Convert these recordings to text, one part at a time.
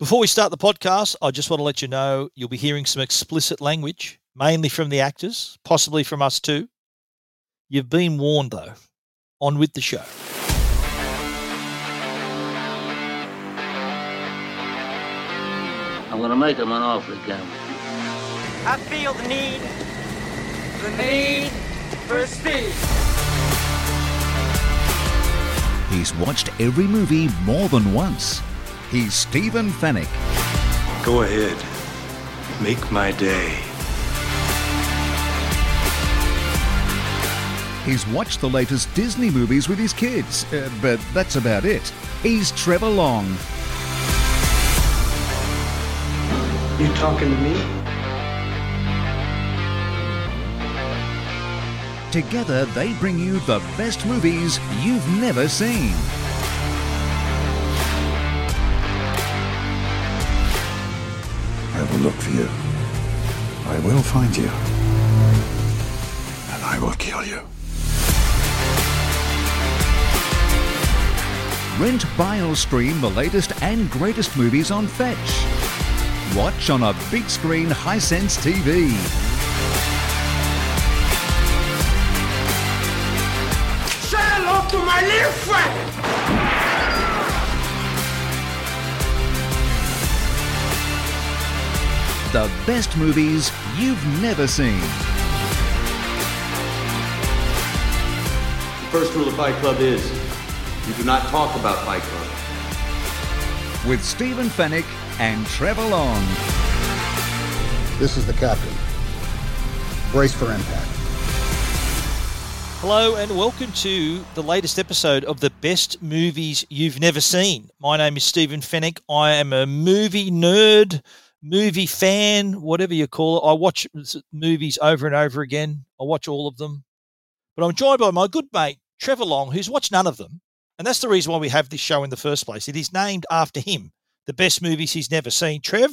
Before we start the podcast, I just want to let you know you'll be hearing some explicit language, mainly from the actors, possibly from us too. You've been warned though. On with the show. I'm gonna make him an offer again. I feel the need, the need for speed. He's watched every movie more than once. He's Stephen Fenech. Go ahead. Make my day. He's watched the latest Disney movies with his kids, uh, but that's about it. He's Trevor Long. You talking to me? Together, they bring you the best movies you've never seen. Will look for you. I will find you. And I will kill you. Rent, buy, or stream the latest and greatest movies on Fetch. Watch on a big screen Hisense TV. Say hello to my little friend. The best movies you've never seen. The first rule of Fight Club is you do not talk about Fight Club. With Stephen Fenech and Trevor Long. This is the captain. Brace for impact. Hello and welcome to the latest episode of the best movies you've never seen. My name is Stephen Fenech. I am a movie nerd, movie fan, whatever you call it. I watch movies over and over again. I watch all of them. But I'm joined by my good mate, Trevor Long, who's watched none of them. And that's the reason why we have this show in the first place. It is named after him, the best movies he's never seen. Trev,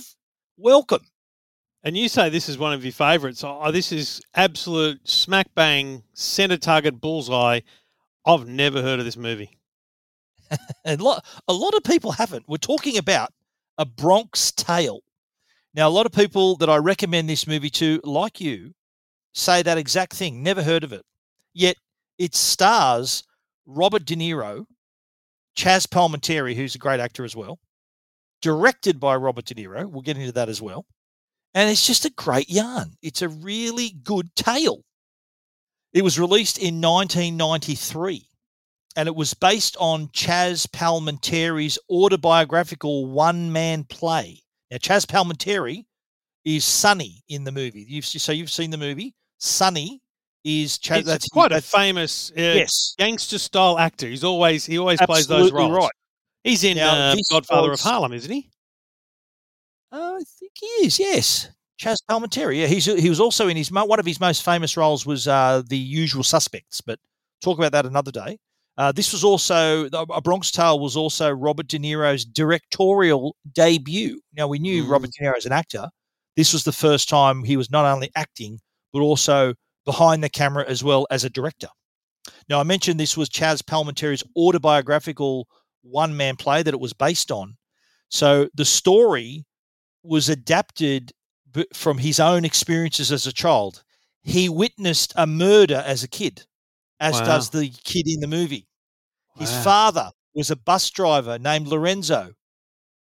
welcome. And you say this is one of your favourites. Oh, this is absolute smack bang, centre target bullseye. I've never heard of this movie. And a lot, a lot of people haven't. We're talking about A Bronx Tale. Now, a lot of people that I recommend this movie to, like you, say that exact thing. Never heard of it. Yet it stars Robert De Niro, Chazz Palminteri, who's a great actor as well, directed by Robert De Niro. We'll get into that as well. And it's just a great yarn. It's a really good tale. It was released in 1993 and it was based on Chazz Palminteri's autobiographical one man play. Now, Chazz Palminteri is Sonny in the movie. You've, so you've seen the movie. Sonny is Chazz. It's that's quite a famous uh, Yes. gangster style actor. He's always he always plays those roles. right. He's in Now, uh, Godfather was- of Harlem, isn't he? Uh, I think he is. Yes, Chazz Palminteri. Yeah, he's he was also in his one of his most famous roles was uh, the Usual Suspects. But talk about that another day. Uh, this was also the- A Bronx Tale was also Robert De Niro's directorial debut. Now we knew Robert De Niro as an actor. This was the first time he was not only acting but also behind the camera as well as a director. Now I mentioned this was Chazz Palminteri's autobiographical one man play that it was based on. So the story was adapted from his own experiences as a child. He witnessed a murder as a kid, as Wow. does the kid in the movie. His Wow. father was a bus driver named Lorenzo,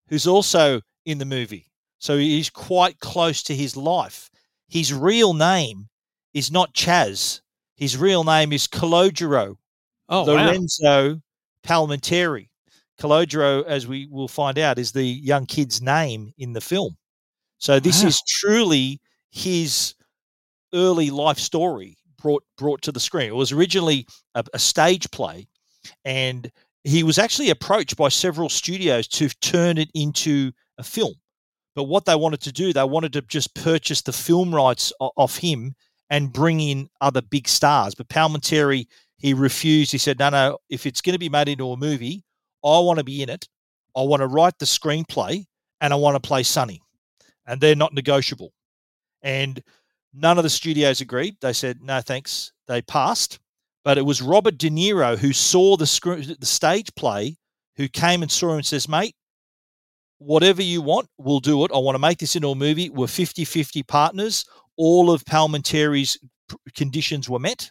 who's also in the movie. So he's quite close to his life. His real name is not Chazz. His real name is Calogero Oh wow. Lorenzo Palminteri. Calogero, as we will find out, is the young kid's name in the film. So this Wow. is truly his early life story brought brought to the screen. It was originally a, a stage play, and he was actually approached by several studios to turn it into a film. But what they wanted to do, they wanted to just purchase the film rights off him and bring in other big stars. But Palminteri, he refused. He said, "No, no. If it's going to be made into a movie, I want to be in it. I want to write the screenplay, and I want to play Sonny, and they're not negotiable." And none of the studios agreed. They said, "No, thanks." They passed. But it was Robert De Niro who saw the scr- the stage play, who came and saw him and says, "Mate, whatever you want, we'll do it. I want to make this into a movie. We're 50 50 partners. All of Palminteri's p- conditions were met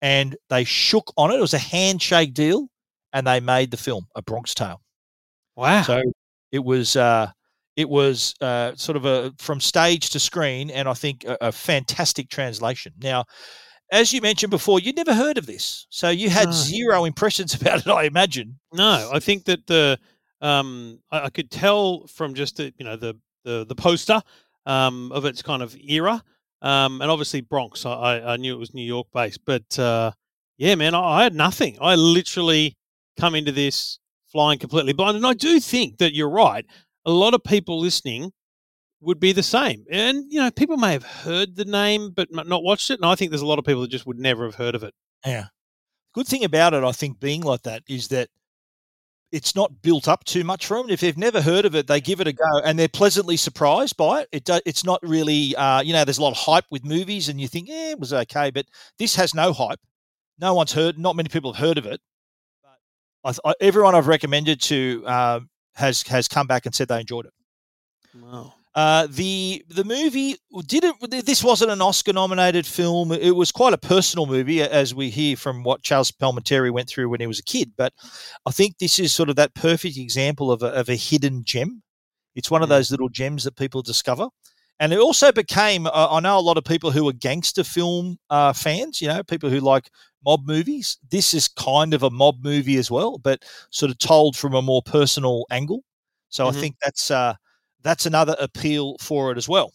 and they shook on it. It was a handshake deal and they made the film, A Bronx Tale. Wow. So it was. Uh, it was uh, sort of a from stage to screen, and I think a, a fantastic translation. Now, as you mentioned before, you'd never heard of this, so you had No. zero impressions about it. I imagine. No, I think that the um, I, I could tell from just the you know the the, the poster um, of its kind of era, um, and obviously Bronx. I, I knew it was New York based, but uh, yeah, man, I, I had nothing. I literally come into this flying completely blind, and I do think that you're right. A lot of people listening would be the same, and you know, people may have heard the name but not watched it, and I think there's a lot of people that just would never have heard of it. Yeah. Good thing about it, I think, being like that is that it's not built up too much for them. If they've never heard of it, they give it a go and they're pleasantly surprised by it. It do, it's not really, uh, you know, there's a lot of hype with movies and you think, yeah, it was okay, but this has no hype. No one's heard. Not many people have heard of it. But I, I, everyone I've recommended to uh, has has come back and said they enjoyed it. Wow. Uh, the the movie didn't. This wasn't an Oscar nominated film. It was quite a personal movie, as we hear from what Charles Palminteri went through when he was a kid. But I think this is sort of that perfect example of a, of a hidden gem. It's one of those little gems that people discover. And it also became, uh, I know a lot of people who are gangster film uh, fans, you know, people who like mob movies. This is kind of a mob movie as well, but sort of told from a more personal angle. So Mhm. I think that's uh, that's another appeal for it as well.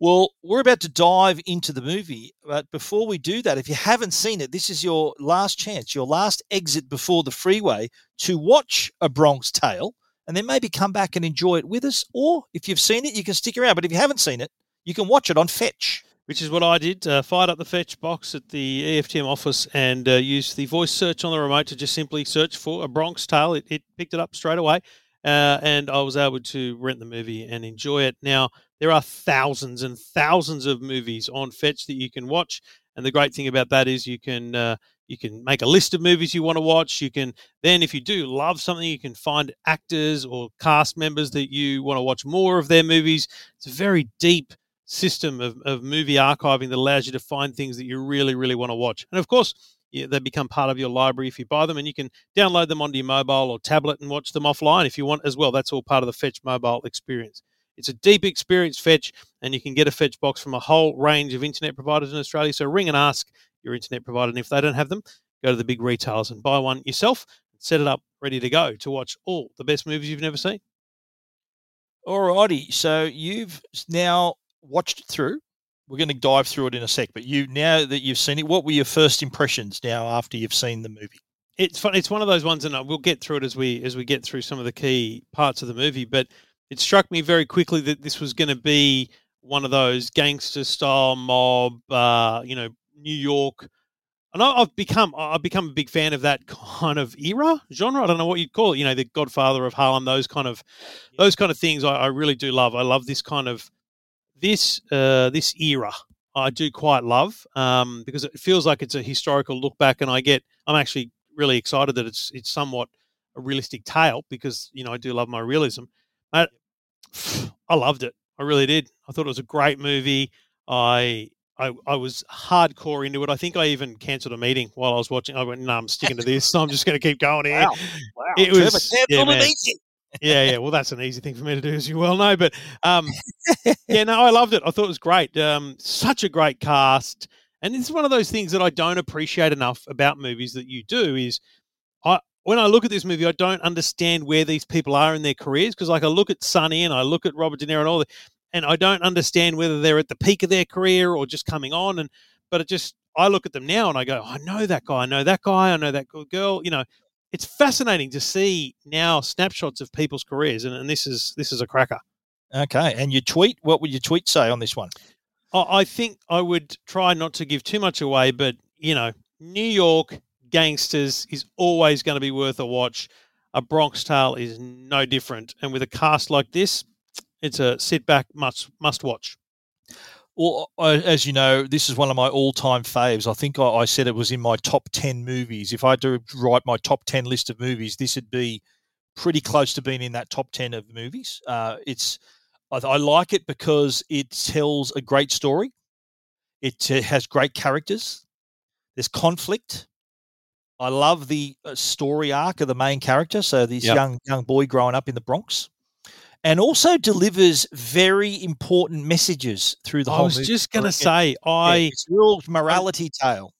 Well, we're about to dive into the movie, but before we do that, if you haven't seen it, this is your last chance, your last exit before the freeway to watch A Bronx Tale and then maybe come back and enjoy it with us. Or if you've seen it, you can stick around. But if you haven't seen it, you can watch it on Fetch. Which is what I did. Uh, fired up the fetch box at the EFTM office and uh, used the voice search on the remote to just simply search for a Bronx Tale. It, it picked it up straight away, uh, and I was able to rent the movie and enjoy it. Now there are thousands and thousands of movies on Fetch that you can watch, and the great thing about that is you can. Uh, you can make a list of movies you want to watch. You can then, if you do love something, you can find actors or cast members that you want to watch more of their movies. It's a very deep system of, of movie archiving that allows you to find things that you really, really want to watch. And of course, they become part of your library if you buy them, and you can download them onto your mobile or tablet and watch them offline if you want as well. That's all part of the Fetch mobile experience. It's a deep experience, Fetch, and you can get a Fetch box from a whole range of internet providers in Australia. So ring and ask your internet provider, and if they don't have them, go to the big retailers and buy one yourself. Set it up ready to go to watch all the best movies you've never seen. Alrighty, so you've now watched it through. We're going to dive through it in a sec, but you now that you've seen it, what were your first impressions now after you've seen the movie? it's fun. It's one of those ones, and uh, we'll get through it as we as we get through some of the key parts of the movie. But it struck me very quickly that this was going to be one of those gangster style mob, uh, you know, New York. And I- I've become I've become a big fan of that kind of era genre. I don't know what you'd call it. You know, the Godfather of Harlem, those kind of those kind of things. I, I really do love. I love this kind of this uh, this era. I do quite love um, because it feels like it's a historical look back, and I get I'm actually really excited that it's it's somewhat a realistic tale because you know I do love my realism. I, I loved it. I really did. I thought it was a great movie. I I, I was hardcore into it. I think I even cancelled a meeting while I was watching. I went, no, I'm sticking to this. So I'm just going to keep going here. Wow, wow, It Trevor, was yeah, man. Yeah, yeah. Well, that's an easy thing for me to do, as you well know. But um, yeah, no, I loved it. I thought it was great. Um, such a great cast, and is one of those things that I don't appreciate enough about movies that you do. Is I when I look at this movie, I don't understand where these people are in their careers because, like, I look at Sonny and I look at Robert De Niro and all that, and I don't understand whether they're at the peak of their career or just coming on. And but it just I look at them now and I go, I know that guy, I know that guy, I know that girl. You know, it's fascinating to see now snapshots of people's careers, and, and this is this is a cracker. Okay, and your tweet, what would your tweet say on this one? I, I think I would try not to give too much away, but you know, New York gangsters is always going to be worth a watch. A Bronx Tale is no different, and with a cast like this, it's a sit back must must watch. Well, I, as you know, this is one of my all-time faves. I think I, I said it was in my top ten movies. If I had to write my top ten list of movies, this would be pretty close to being in that top ten of movies. Uh, it's I, I like it because it tells a great story. It uh, has great characters. There's conflict. I love the uh, story arc of the main character. So this Yep. young young boy growing up in the Bronx, and also delivers very important messages through the I whole. I was movie. just going to say, yeah, I it's a real morality tale.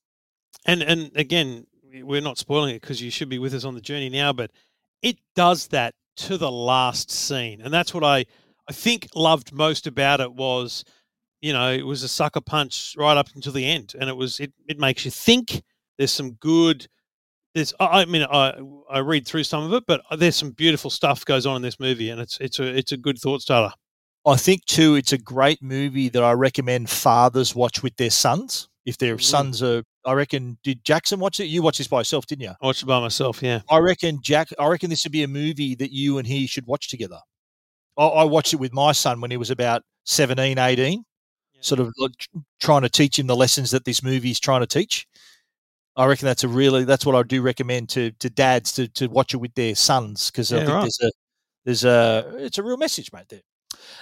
and and again, we're not spoiling it because you should be with us on the journey now, but it does that to the last scene, and that's what I I think loved most about it was, you know, it was a sucker punch right up until the end, and it was it it makes you think. There's some good. There's I mean I I read through some of it, but there's some beautiful stuff goes on in this movie, and it's it's a it's a good thought starter. I think too, it's a great movie that I recommend fathers watch with their sons. If their Mm. sons are, I reckon, did Jackson watch it? You watched this by yourself, didn't you? I watched it by myself, yeah. I reckon Jack. I reckon this would be a movie that you and he should watch together. I, I watched it with my son when he was about 17, 18, sort of like trying to teach him the lessons that this movie is trying to teach. I reckon that's a really that's what I do recommend to to dads to to watch it with their sons because I think right. there's a there's a it's a real message, mate. There.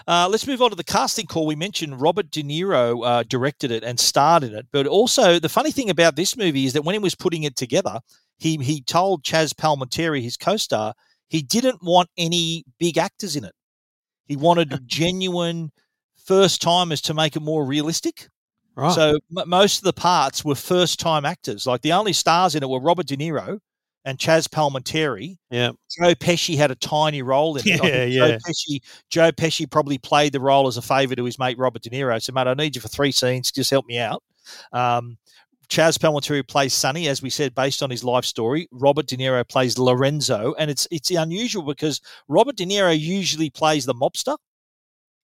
Uh, let's move on to the casting call. We mentioned Robert De Niro uh, directed it and starred in it, but also the funny thing about this movie is that when he was putting it together, he he told Chazz Palminteri, his co-star, he didn't want any big actors in it. He wanted genuine first timers to make it more realistic. Right. So m- most of the parts were first time actors. Like the only stars in it were Robert De Niro and Chazz Palminteri. yeah. Joe Pesci had a tiny role in it. Think Yeah, Joe yeah. Pesci, Joe Pesci probably played the role as a favour to his mate Robert De Niro. So, mate, I need you for three scenes. Just help me out. Um, Chazz Palminteri plays Sonny, as we said, based on his life story. Robert De Niro plays Lorenzo, and it's it's unusual because Robert De Niro usually plays the mobster.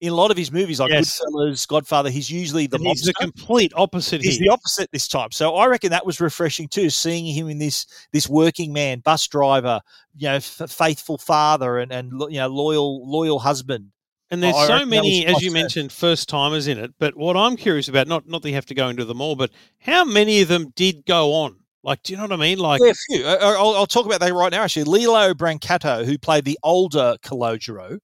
In a lot of his movies, like Yes. Goodfellas, Godfather, he's usually the he's the complete opposite He's here. the opposite this time. So I reckon that was refreshing too, seeing him in this this working man, bus driver, you know, f- faithful father, and and you know, loyal loyal husband. And there's I so many, as you mentioned, first timers in it. But what I'm curious about, not not that you have to go into them all, but how many of them did go on? Like, do you know what I mean? Like, Yeah, a few. I'll, I'll talk about that right now. Actually, Lillo Brancato, who played the older Calogero,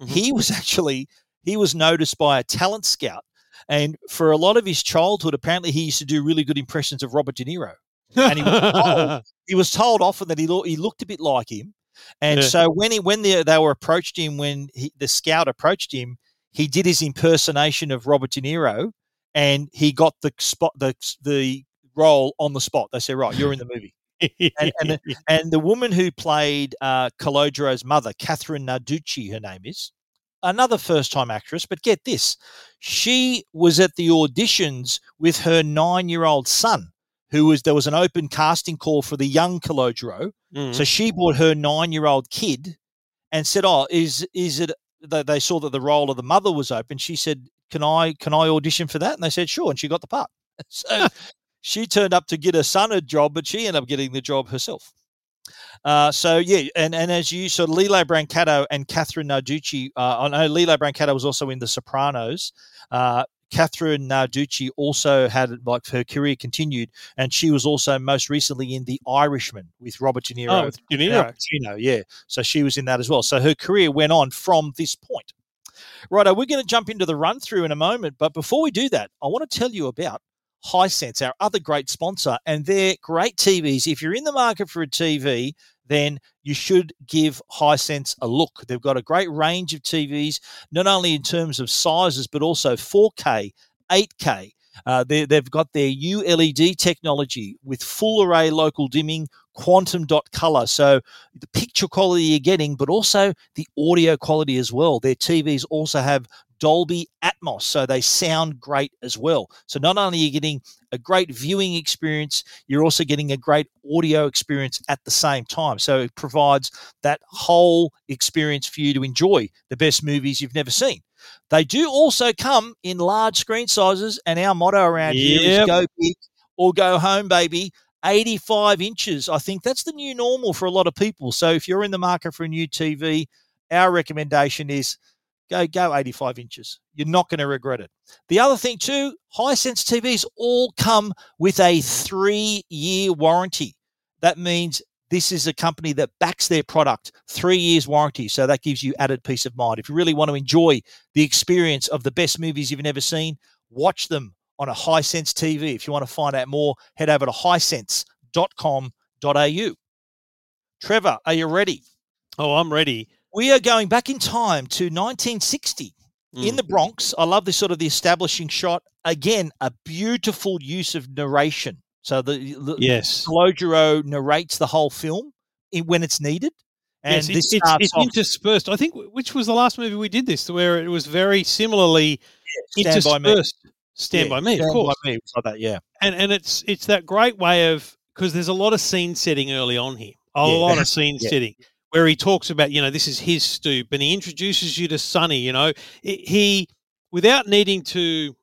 Mhm. he was actually he was noticed by a talent scout, and for a lot of his childhood, apparently he used to do really good impressions of Robert De Niro. and he was told, he was told often that he lo- he looked a bit like him, and Yeah. so when he when they, they were approached him when he, the scout approached him, he did his impersonation of Robert De Niro, and he got the spot the the role on the spot. They said, "Right, you're in the movie." and, and, the, and the woman who played uh, Calogero's mother, Kathrine Narducci, her name is, another first time actress. But get this, she was at the auditions with her nine year old son, who was there was an open casting call for the young Calogero. Mm. So she brought her nine year old kid and said, "Oh, is is it?" They, they saw that the role of the mother was open. She said, "Can I can I audition for that?" And they said, "Sure." And she got the part. So she turned up to get her son a job, but she ended up getting the job herself. Uh, so yeah, and, and as you saw, Lillo Brancato and Kathrine Narducci. Uh, I know Lillo Brancato was also in The Sopranos. Uh, Catherine Narducci also had like her career continued, and she was also most recently in The Irishman with Robert De Niro. Oh, with De Niro. Pacino, yeah. So she was in that as well. So her career went on from this point. Right, we're going to jump into the run through in a moment, but before we do that, I want to tell you about Hisense, our other great sponsor, and they're great TVs. If you're in the market for a TV, then you should give Hisense a look. They've got a great range of TVs, not only in terms of sizes, but also 4K, 8K. Uh, they, they've got their ULED technology with full array local dimming, quantum dot color. So the picture quality you're getting, but also the audio quality as well. Their TVs also have Dolby Atmos, so they sound great as well. So not only are you getting a great viewing experience, you're also getting a great audio experience at the same time. So it provides that whole experience for you to enjoy the best movies you've never seen. They do also come in large screen sizes, and our motto around here is go big or go home, baby. 85 inches. I think that's the new normal for a lot of people. So if you're in the market for a new TV, our recommendation is go go 85 inches. You're not going to regret it. The other thing too, Hisense TVs all come with a three year warranty. That means this is a company that backs their product, three years warranty. So that gives you added peace of mind. If you really want to enjoy the experience of the best movies you've never seen, watch them on a Hisense TV. If you want to find out more, head over to hisense.com.au. Trevor, are you ready? Oh, I'm ready. We are going back in time to 1960 in Mm. the Bronx. I love this sort of the establishing shot. Again, a beautiful use of narration. So the, the Yes. Calogero narrates the whole film in, when it's needed. And yes, this it's, it's, it's interspersed. I think which was the last movie we did this, where it was very similarly Stand by Me. interspersed. Stand Yeah, by me, of Stand course. By Me, like that, yeah. and and it's it's that great way of because there's a lot of scene setting early on here, a Yeah. lot of scene Yeah. setting where he talks about you know this is his stoop and he introduces you to Sonny. You know he without needing to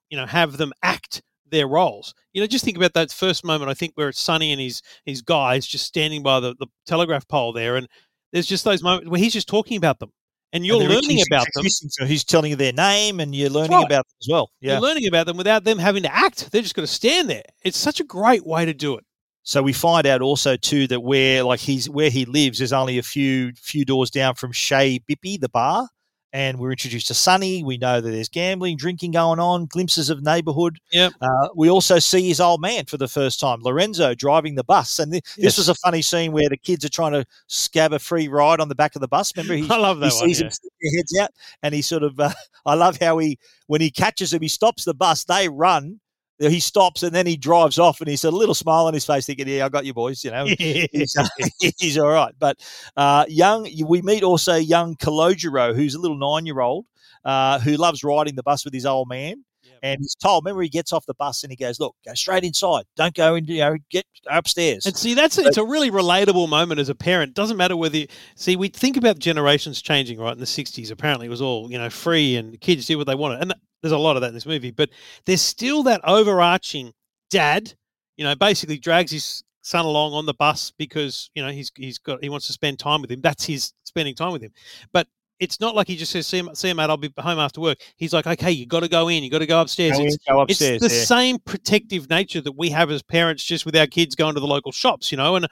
you know have them act their roles. You know, just think about that first moment. I think where it's Sonny and his his guys just standing by the, the telegraph pole there, and there's just those moments where he's just talking about them, and you're And learning about them. So he's telling you their name and you're learning right. about them as well. Yeah. You're learning about them without them having to act. They're just going to stand there. It's such a great way to do it. So we find out also too that where like he's where he lives is only a few few doors down from Chez Bippy, the bar. And we're introduced to Sonny. We know that there's gambling, drinking going on, glimpses of neighborhood. Yep. Uh, we also see his old man for the first time, Lorenzo, driving the bus. And th- Yes. this was a funny scene where the kids are trying to scab a free ride on the back of the bus. Remember, he, I love that he one. sees yeah. stick their heads out, and he sort of. Uh, I love how he, when he catches them, he stops the bus. They run. He stops and then he drives off, and he's a little smile on his face, thinking, "Yeah, I got you, boys." You know, he's, uh, he's all right. But uh, young, we meet also young Calogero, who's a little nine-year-old uh, who loves riding the bus with his old man. And he's told, remember, he gets off the bus and he goes, "Look, go straight inside. Don't go in. You know, get upstairs." And see, that's it's a really relatable moment as a parent. Doesn't matter whether you see we think about generations changing, right? In the '60s, apparently it was all you know free and kids did what they wanted, and there's a lot of that in this movie. But there's still that overarching dad, you know, basically drags his son along on the bus because you know he's he's got he wants to spend time with him. That's his spending time with him. But it's not like he just says, "See him, see him, mate. I'll be home after work." He's like, "Okay, you got to go in. You got to go upstairs." Go in, It's- go upstairs, It's the yeah. same protective nature that we have as parents, just with our kids going to the local shops, you know. And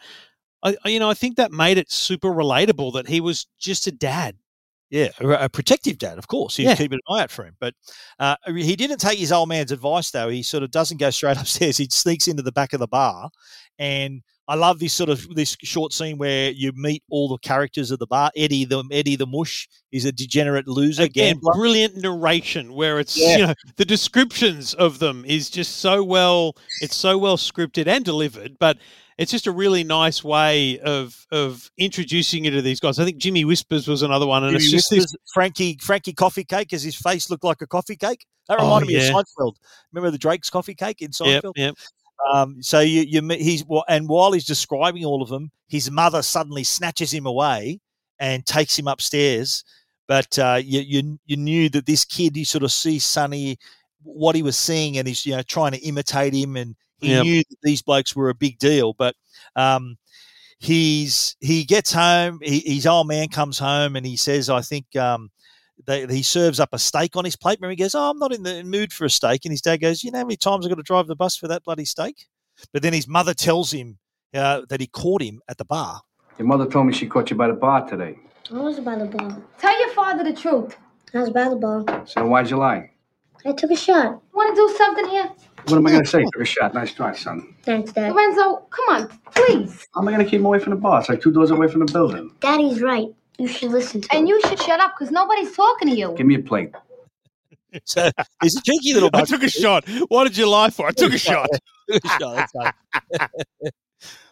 I- you know, I think that made it super relatable that he was just a dad. Yeah, a, protective dad, of course. He's Yeah. keeping an eye out for him. But uh, he didn't take his old man's advice, though. He sort of doesn't go straight upstairs. He sneaks into the back of the bar. And I love this sort of this short scene where you meet all the characters of the bar. Eddie the Eddie the Mush is a degenerate loser, Again, gambler. brilliant narration where it's Yeah. you know the descriptions of them is just so well it's so well scripted and delivered, but it's just a really nice way of of introducing you to these guys. I think Jimmy Whispers was another one, and Jimmy it's just this Frankie Frankie Coffee Cake, because his face looked like a coffee cake. That Oh, reminded me yeah. of Seinfeld. Remember the Drake's coffee cake in Yep, Seinfeld? yep. Um, so you you he's and while he's describing all of them, his mother suddenly snatches him away and takes him upstairs. But uh, you, you you knew that this kid, you sort of see Sonny, what he was seeing, and he's you know trying to imitate him, and he Yep. knew that these blokes were a big deal. But um, he's he gets home, he, his old man comes home, and he says, I think. Um, they, he serves up a steak on his plate. Remember, he goes, "Oh, I'm not in the mood for a steak." And his dad goes, "You know how many times I've got to drive the bus for that bloody steak?" But then his mother tells him uh, that he caught him at the bar. Your mother told me she caught you by the bar today. I was by the bar. Tell your father the truth. I was by the bar. So why'd you lie? I took a shot. Want to do something here? What am I going to say? Took a shot. Nice try, son. Thanks, Dad. Lorenzo, come on, please. How am I going to keep him away from the bar? It's like two doors away from the building. Daddy's right. You should listen to And him. you should shut up because nobody's talking to you. Give me a plate. So he's a cheeky little. I bug. took a shot. What did you lie for? I took a shot. Took a shot, that's right.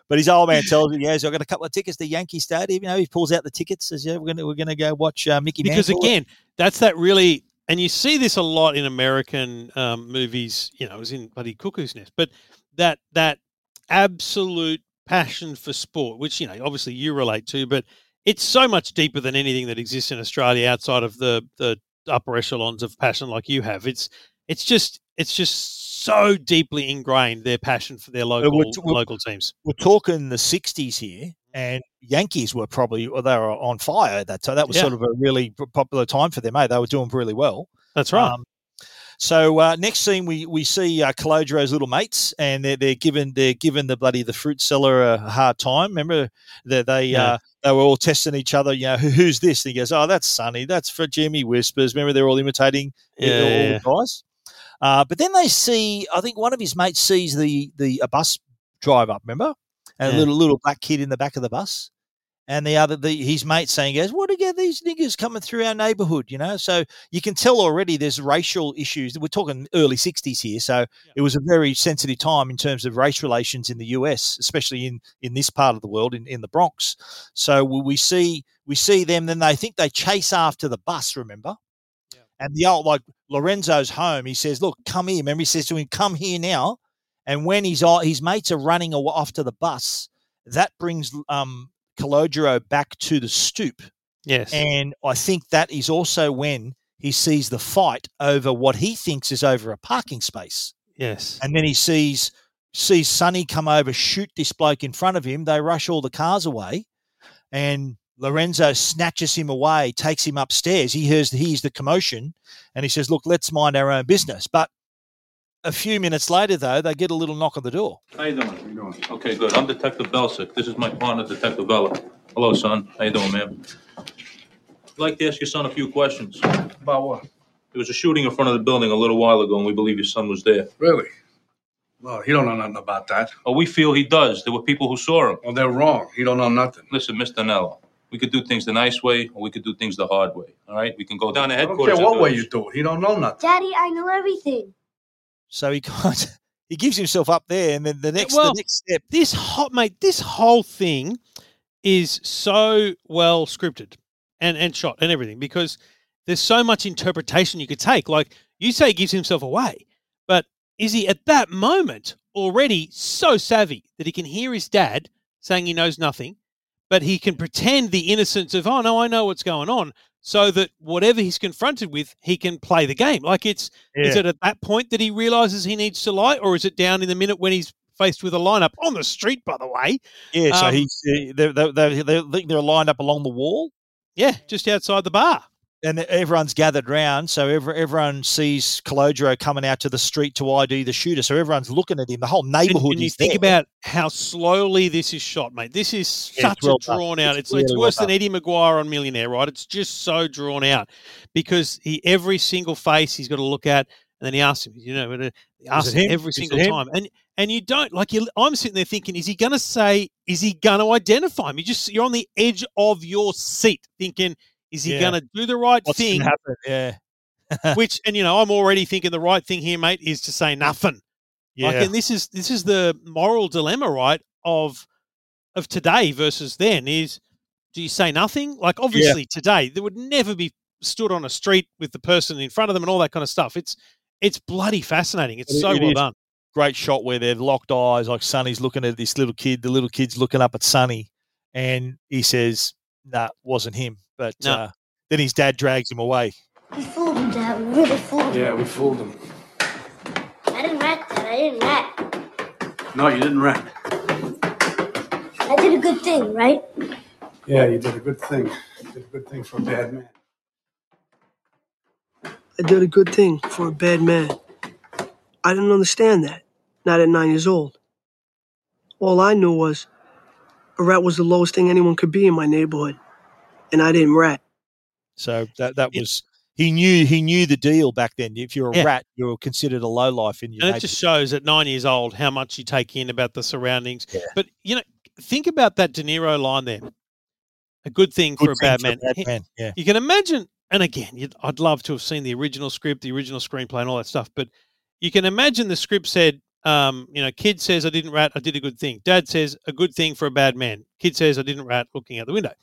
but his old man tells him, "Yeah, so I've got a couple of tickets to Yankee Stadium." You know, he pulls out the tickets. Says, "Yeah, we're gonna we're gonna go watch uh, Mickey because Mantle." again, that's that really, and you see this a lot in American um, movies. You know, it was in bloody Cuckoo's Nest, but that that absolute passion for sport, which you know, obviously you relate to, but it's so much deeper than anything that exists in Australia outside of the the upper echelons of passion like you have. It's it's just it's just so deeply ingrained their passion for their local local teams. we're talking the '60s here, and Yankees were probably well, they were on fire at that time. That was Yeah. sort of a really popular time for them. Eh? They were doing really well. That's right. Um, So uh, next scene, we we see uh, little mates, and they're they're given they're given the bloody the fruit seller a hard time. Remember that they Yeah. uh, they were all testing each other. You know, Who, who's this? And he goes, "Oh, that's Sonny. That's for Jimmy Whispers." Remember, they're all imitating Yeah, all yeah, the guys. Uh, but then they see, I think one of his mates sees the the a bus drive up. Remember, and Yeah. a little little black kid in the back of the bus and the other the, his mate saying goes what are these niggas coming through our neighborhood? You know so you can tell already there's racial issues. We're talking early 60s here so it was a very sensitive time in terms of race relations in the us especially in in this part of the world in, in the bronx. So we we see we see them then they think they chase after the bus remember? And the old like lorenzo's home he says look come here. Remember he says to him come here now and when his his mates are running off to the bus that brings um Calogero back to the stoop. Yes. And I think that is also when he sees the fight over what he thinks is over a parking space. Yes. And then he sees sees Sonny come over, shoot this bloke in front of him. They rush all the cars away, and Lorenzo snatches him away, takes him upstairs. He hears he hears the commotion, and he says, "Look, let's mind our own business." But a few minutes later, though, they get a little knock on the door. How you doing? How you doing? Okay, good. I'm Detective Belsick. This is my partner, Detective Bella. Hello, son. How you doing, man? I'd like to ask your son a few questions. About what? There was a shooting in front of the building a little while ago, and we believe your son was there. Really? Well, he don't know nothing about that. Oh, we feel he does. There were people who saw him. Well, they're wrong. He don't know nothing. Listen, Mr. Anello, we could do things the nice way, or we could do things the hard way. All right? We can go down to I don't headquarters. care what and way do you do it. He don't know nothing. Daddy, I know everything. So he kind he gives himself up there, and then the next well, the next step. This hot mate, this whole thing is so well scripted and and shot and everything because there's so much interpretation you could take. Like you say, he gives himself away, but is he at that moment already so savvy that he can hear his dad saying he knows nothing, but he can pretend the innocence of oh no, I know what's going on, so that whatever he's confronted with, he can play the game. Like it's is it at that point that he realizes he needs to lie, or is it down in the minute when he's faced with a lineup on the street? By the way, Yeah, so Um, he's uh, they they they they think they're lined up along the wall. Yeah, just outside the bar. And everyone's gathered round, so every, everyone sees Calogero coming out to the street to ID the shooter. So everyone's looking at him. The whole neighborhood and you is think there. about how slowly this is shot, mate. This is Yeah, such it's well a done. drawn out. It's, It's it's really well worse than. Eddie McGuire on Millionaire, right? It's just so drawn out because he every single face he's got to look at, and then he asks him, you know, and, asks him him? every Is single him? time, and and you don't like you. I'm sitting there thinking, is he going to say? Is he going to identify him? You just you're on the edge of your seat, thinking, is he Yeah. going to do the right What's thing? Yeah, Which, and you know, I'm already thinking the right thing here, mate, is to say nothing. yeah. Like, and this is this is the moral dilemma, right? Of of today versus then is do you say nothing? Like, obviously, today there would never be stood on a street with the person in front of them and all that kind of stuff. It's it's bloody fascinating. It's It- so it well is. done. Great shot where they're locked eyes. Like Sonny's looking at this little kid. The little kid's looking up at Sonny, and he says, "Nah, wasn't him." But No. uh, then his dad drags him away. We fooled him, Dad. We really fooled him. Yeah, we fooled him. I didn't rat, Dad. I didn't rat. No, you didn't rat. I did a good thing, right? Yeah, you did a good thing. You did a good thing for a bad man. I did a good thing for a bad man. I didn't understand that, not at nine years old. All I knew was a rat was the lowest thing anyone could be in my neighborhood, and I didn't rat. So that that was he knew he knew the deal back then. If you're a Yeah. rat, you're considered a low life in your And it neighborhood. just shows at nine years old how much you take in about the surroundings. Yeah. But you know, think about that De Niro line there. A good thing for Good a bad for a man. bad man, yeah. You can imagine, and again, you'd, I'd love to have seen the original script, the original screenplay, and all that stuff. But you can imagine the script said, um, you know, kid says I didn't rat, I did a good thing. Dad says a good thing for a bad man. Kid says I didn't rat, looking out the window.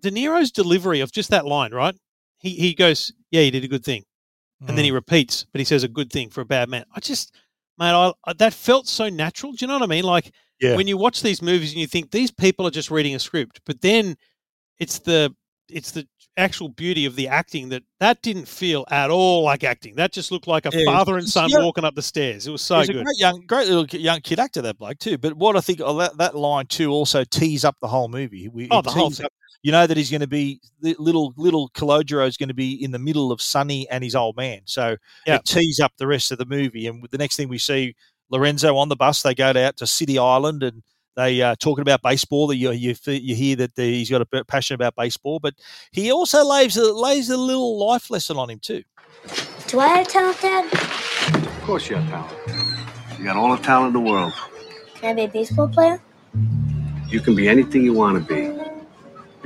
De Niro's delivery of just that line, right? He he goes, yeah, you did a good thing, and Mm. then he repeats, but he says a good thing for a bad man. I just, man, I, I that felt so natural. Do you know what I mean? Like Yeah. when you watch these movies and you think these people are just reading a script, but then it's the it's the actual beauty of the acting that that didn't feel at all like acting. That just looked like a Yeah, father and son yeah. walking up the stairs. It was so a good. great young, great little young kid actor, that bloke too. But what I think that, that line too also tees up the whole movie. We, Oh, the whole thing. up you know that he's going to be the little little Calogero is going to be in the middle of Sonny and his old man. So Yeah. it tees up the rest of the movie. And the next thing we see Lorenzo on the bus, they go out to City Island and they uh, talking about baseball. That you you you hear that the, he's got a bit passion about baseball, but he also lays a, lays a little life lesson on him too. Do I have talent, Dad? Of course you have talent. You got all the talent in the world. Can I be a baseball player? You can be anything you want to be.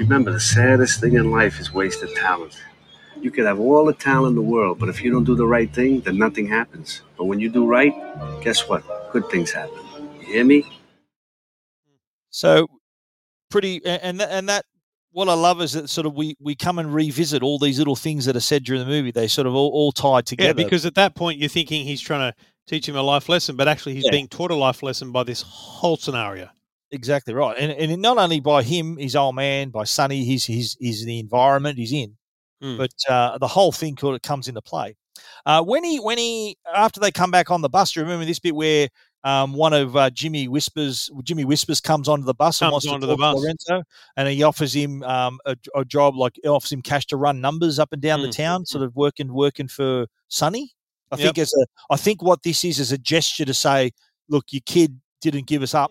Remember, the saddest thing in life is wasted talent. You could have all the talent in the world, but if you don't do the right thing, then nothing happens. But when you do right, guess what? Good things happen. You hear me? So pretty, and and that what I love is that sort of we we come and revisit all these little things that are said during the movie. They sort of all, all tied together. Yeah, because at that point you're thinking he's trying to teach him a life lesson, but actually he's Yeah. being taught a life lesson by this whole scenario. Exactly right, and and not only by him, his old man, by Sonny, his his he's the environment he's in, Mm. but uh, the whole thing sort of comes into play. Uh, when he when he after they come back on the bus, you remember this bit where um, one of uh, Jimmy Whispers Jimmy Whispers comes onto the bus and Comes wants to onto the bus. Lorenzo, and he offers him um, a, a job like offers him cash to run numbers up and down the Mm, town, sort of working working for Sonny. I Yep. think as a I think what this is is a gesture to say, look, your kid didn't give us up.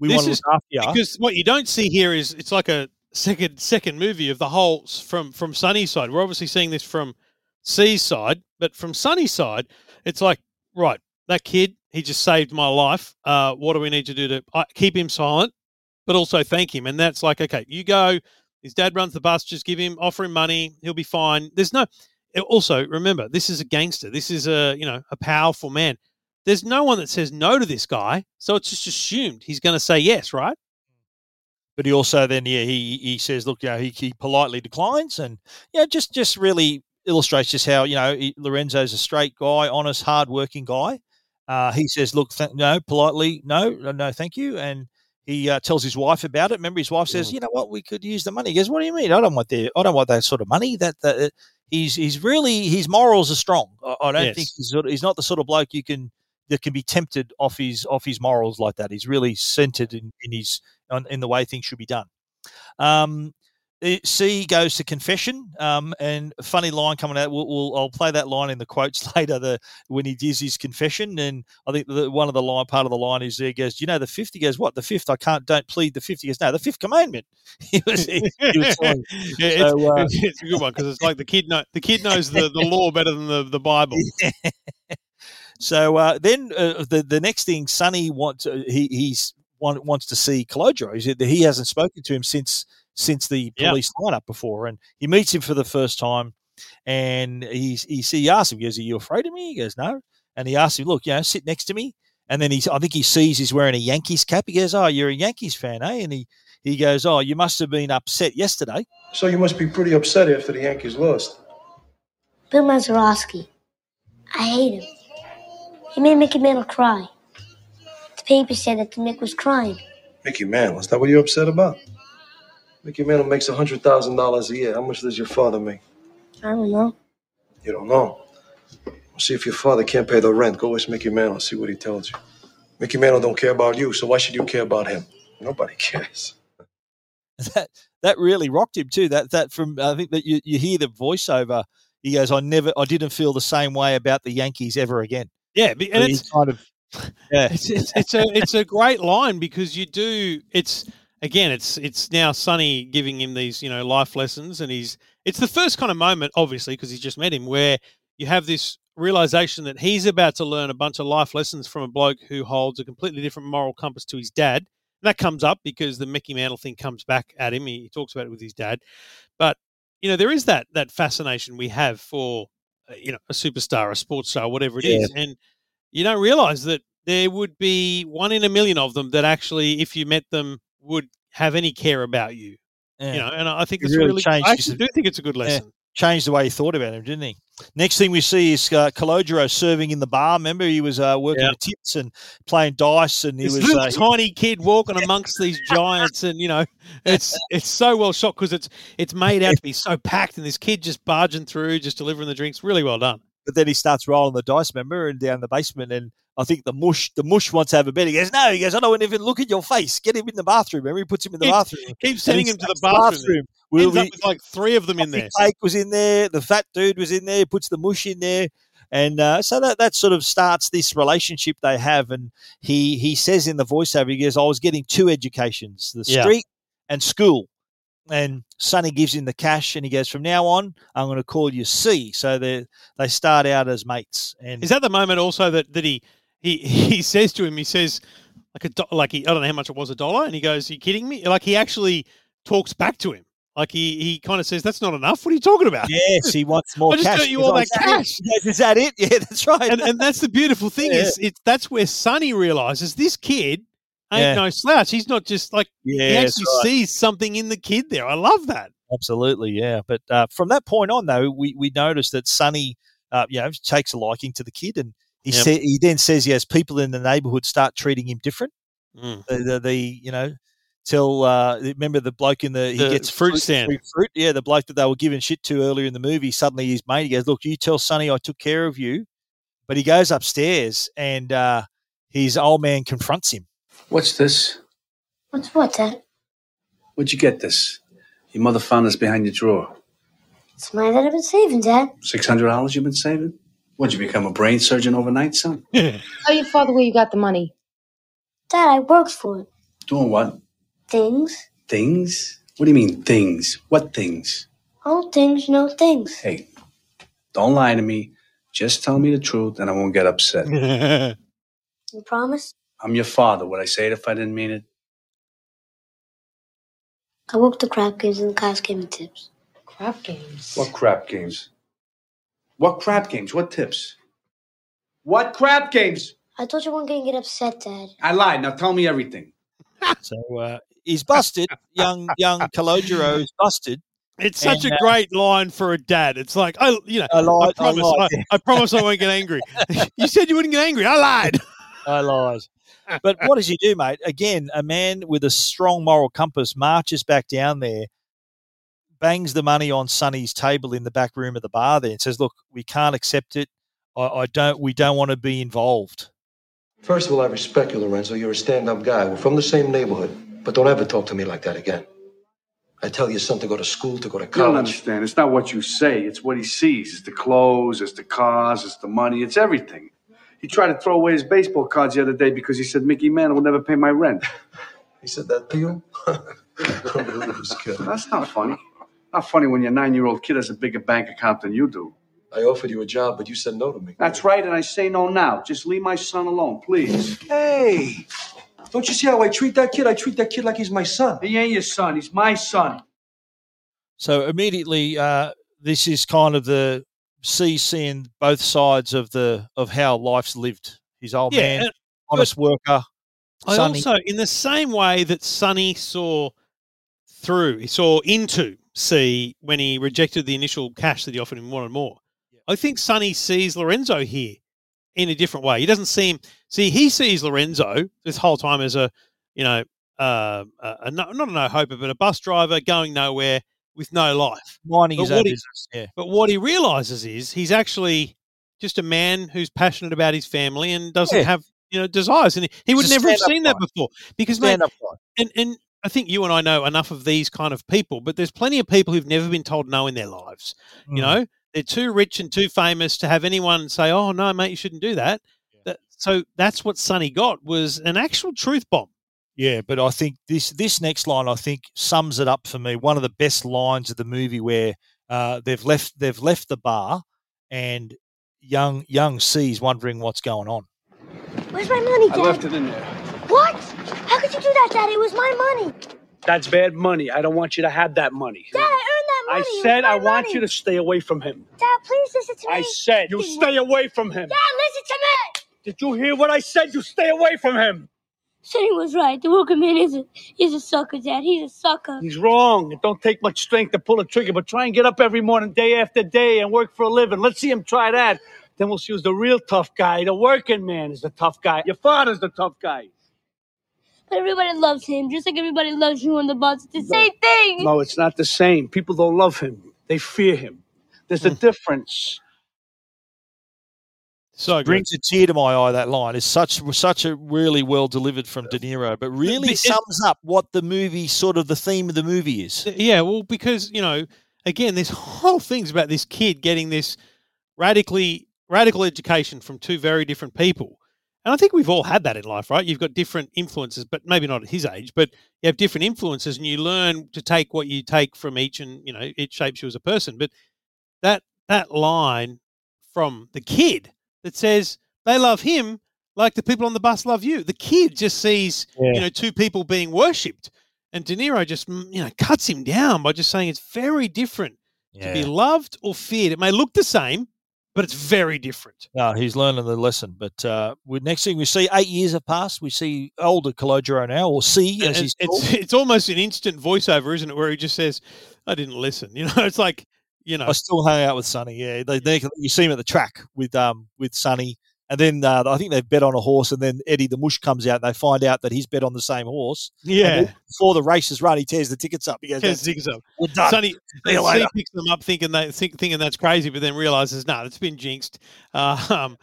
We This want to is- look after you. Because what you don't see here is it's like a second second movie of the whole from from Sonny's side. We're obviously seeing this from C's side, but from Sonny's side, it's like right that kid he just saved my life. Uh, what do we need to do to uh, keep him silent, but also thank him? And that's like okay, you go. His dad runs the bus. Just give him, offer him money. He'll be fine. There's no. Also, remember, this is a gangster. This is a you know a powerful man. There's no one that says no to this guy, so it's just assumed he's going to say yes, right? but he also then yeah he he says look you know he, he politely declines and yeah just just really illustrates just how you know he, Lorenzo's a straight guy honest hard working guy. Uh, he says look th- no politely no no, thank you and he uh, tells his wife about it. Remember his wife says you know what? We could use the money. He goes what do you mean? I don't want the I don't want that sort of money. That that he's he's really his morals are strong. I, I don't think he's he's not the sort of bloke you can that can be tempted off his off his morals like that he's really centered in, in his on, in the way things should be done. Um, C goes to confession, um, and funny line coming out. We'll, we'll, I'll play that line in the quotes later. The when he does his confession, and I think the, one of the line part of the line is there goes, "Do you know the fifth?" He goes, "What the fifth? I can't. Don't plead the fifth. He goes, "No, the fifth commandment." he was, he, he was Yeah, it's, so, uh, it's, a good one because it's like the kid know the kid knows the, the law better than the, the Bible. So uh, then uh, the the next thing, Sonny wants uh, he he's want, wants to see Calogero. He he hasn't spoken to him since since the Yeah. police lineup before, and he meets him for the first time, and he's he, he asks him, he goes, "Are you afraid of me?" He goes, "No," and he asks him, "Look, you know, sit next to me." And then he's I think he sees he's wearing a Yankees cap. He goes, "Oh, you're a Yankees fan, eh?" And he he goes, "Oh, you must have been upset yesterday." So you must be pretty upset after the Yankees lost. Bill Mazeroski. I hate him. He made Mickey Mantle cry. The paper said that the Mick was crying. Mickey Mantle, is that what you're upset about? Mickey Mantle makes hundred thousand dollars a year. How much does your father make? I don't know. You don't know. Well, see if your father can't pay the rent. Go ask Mickey Mantle. See what he tells you. Mickey Mantle don't care about you, so why should you care about him? Nobody cares. that that really rocked him too. That that from I think that you, you hear the voiceover. He goes, "I never, I didn't feel the same way about the Yankees ever again." Yeah, and it's kind of yeah, it's, it's it's a it's a great line because you do it's again it's it's now Sonny giving him these you know life lessons and he's it's the first kind of moment obviously because he's just met him where you have this realization that he's about to learn a bunch of life lessons from a bloke who holds a completely different moral compass to his dad. And that comes up because the Mickey Mantle thing comes back at him. He, he talks about it with his dad, but you know there is that that fascination we have for Uh, you know a superstar, a sports star, whatever it is, and you don't realize that there would be one in a million of them that actually, if you met them, would have any care about you. Yeah. You know, and I think it's really really. changed I actually do think it's a good yeah, lesson. changed the way he thought about him, didn't he? Next thing we see is uh, Calogero serving in the bar. Remember, he was uh, working Yeah. the tips and playing dice, and he This was little uh, tiny kid walking amongst these giants, and you know, it's it's so well shot because it's it's made out to be so packed, and this kid just barging through, just delivering the drinks. Really well done. but then he starts rolling the dice, remember, and down the basement. And I think the mush the mush wants to have a bed. He goes, no. He goes, I don't even look at your face. Get him in the bathroom. Remember, he puts him in the Keeps- bathroom. keeps sending him to the starts bathroom. Will Ends up with like three of them in there. Cake was in there. The fat dude was in there. Puts the mush in there, and uh, so that that sort of starts this relationship they have. And he he says in the voiceover, he goes, "I was getting two educations: the Yeah. street and school." And Sonny gives him the cash, and he goes, "From now on, I'm going to call you C." So they they start out as mates. And Is that the moment also that, that he, he he says to him, he says like a do- like he I don't know how much it was a dollar, and he goes, "You kidding me?" Like he actually talks back to him. Like he he kind of says, "That's not enough. What are you talking about?" Yes, he wants more I just cash. got you all that "Oh, is that it?" cash. Is that it? Yeah, that's right. And, and that's the beautiful thing Yeah. is it's that's where Sonny realizes this kid ain't Yeah. no slouch. He's not just like Yeah, he actually right. sees something in the kid there. I love that. Absolutely, yeah. But uh, from that point on, though, we we noticed that Sonny, uh, you know, takes a liking to the kid, and he Yep. said he then says, yes, people in the neighbourhood start treating him different. Mm. The, the, the you know, till uh, remember the bloke in the he The gets fruit stand. free fruit, yeah, the bloke that they were giving shit to earlier in the movie. Suddenly, his mate he goes, look, you tell Sonny I took care of you, but he goes upstairs and uh, his old man confronts him. What's this? What's what, Dad? Where'd you get this? Your mother found this behind your drawer. It's money that I've been saving, Dad. Six hundred dollars you've been saving? What'd you become a brain surgeon overnight, son? Tell your father where you got the money. Dad, I worked for it. Doing what? Things. Things? What do you mean things? What things? All things, no things. Hey, don't lie to me. Just tell me the truth and I won't get upset. You promise? I'm your father. Would I say it if I didn't mean it? I worked the crap games and the class gave me tips. Crap games. What crap games? What crap games? What tips? What crap games? I told you I wasn't going to get upset, Dad. I lied. Now tell me everything. So uh, he's busted. young young Calogero is busted. It's such And, a uh, great line for a dad. It's like I, you know, I lied, I promise, lied. I, I promise I won't get angry. you said you wouldn't get angry. I lied. I lied. But what does he do, mate? Again, a man with a strong moral compass marches back down there, bangs the money on Sonny's table in the back room of the bar there and says, Look, we can't accept it. I, I don't we don't want to be involved. First of all, I respect you, Lorenzo. You're a stand up guy. We're from the same neighborhood. But don't ever talk to me like that again. I tell your son to go to school, to go to college. You don't understand. It's not what you say. It's what he sees. It's the clothes. It's the cars. It's the money. It's everything. He tried to throw away his baseball cards the other day because he said Mickey Mantle will never pay my rent. He said that to you? Don't believe this kid. That's not funny. Not funny when your nine-year-old kid has a bigger bank account than you do. I offered you a job, but you said no to me. That's right, and I say no now. Just leave my son alone, please. Hey, don't you see how I treat that kid? I treat that kid like he's my son. He ain't your son. He's my son. So immediately, uh, this is kind of the C seeing both sides of the of how life's lived. His old Yeah, man, and- honest worker, I Sonny. also, in the same way that Sonny saw through, he saw into C when he rejected the initial cash that he offered him, wanted more. I think Sonny sees Lorenzo here in a different way. He doesn't seem. See, he sees Lorenzo this whole time as a, you know, uh, a, a no- not a no hoper, but a bus driver going nowhere with no life. minding But his own what he- business. Yeah. But what he realizes is he's actually just a man who's passionate about his family and doesn't Yeah. have you know desires, and he, he would never have seen that before. Because mate, and and I think you and I know enough of these kind of people, but there's plenty of people who've never been told no in their lives. You Mm. know, they're too rich and too famous to have anyone say, "Oh no, mate, you shouldn't do that." that so that's what Sonny got was an actual truth bomb. Yeah, but I think this this next line I think sums it up for me. One of the best lines of the movie where uh, they've left they've left the bar and young young C's wondering what's going on. Where's my money, Dad? I left it in there. What? How could you do that, Dad? It was my money. That's bad money. I don't want you to have that money. Dad, I earned that money. I said I want money. you to stay away from him. Dad, please listen to me. I said you stay away from him. Dad, listen to me. Did you hear what I said? You stay away from him. Sonny was right. The working man is a, he's a sucker, Dad. He's a sucker. He's wrong. It don't take much strength to pull a trigger, but try and get up every morning, day after day, and work for a living. Let's see him try that. Then we'll see who's the real tough guy. The working man is the tough guy. Your father's the tough guy. But everybody loves him, just like everybody loves you on the bus. It's the same thing. No, it's not the same. People don't love him. They fear him. There's a hmm. difference. So good. brings a tear to my eye. That line is such such a really well delivered from De Niro, but really it- sums up what the movie sort of the theme of the movie is. Uh, yeah, well, because you know, again, this whole thing's about this kid getting this radically radical education from two very different people, and I think we've all had that in life, right? You've got different influences, but maybe not at his age, but you have different influences, and you learn to take what you take from each, and you know, it shapes you as a person. But that that line from the kid that says they love him like the people on the bus love you. The kid just sees, Yeah. you know, two people being worshipped. And De Niro just, mm, you know, cuts him down by just saying it's very different to be loved or feared. It may look the same, but it's very different. No, he's learning the lesson. But uh, we, next thing we see, eight years have passed. We see older Calogero now, or C And as he's it's, called. it's almost an instant voiceover, isn't it? Where he just says, I didn't listen. You know, it's like, you know, I still hang out with Sonny. Yeah, they, they you see him at the track with um with Sonny, and then uh, I think they've bet on a horse, and then Eddie the Mush comes out, and they find out that he's bet on the same horse. Yeah. before the race is run, he tears the tickets up. He goes, Tears the tickets up. We're done. Sonny, Sonny later." picks them up thinking they think, thinking that's crazy, but then realizes, no, it's been jinxed. Uh, um,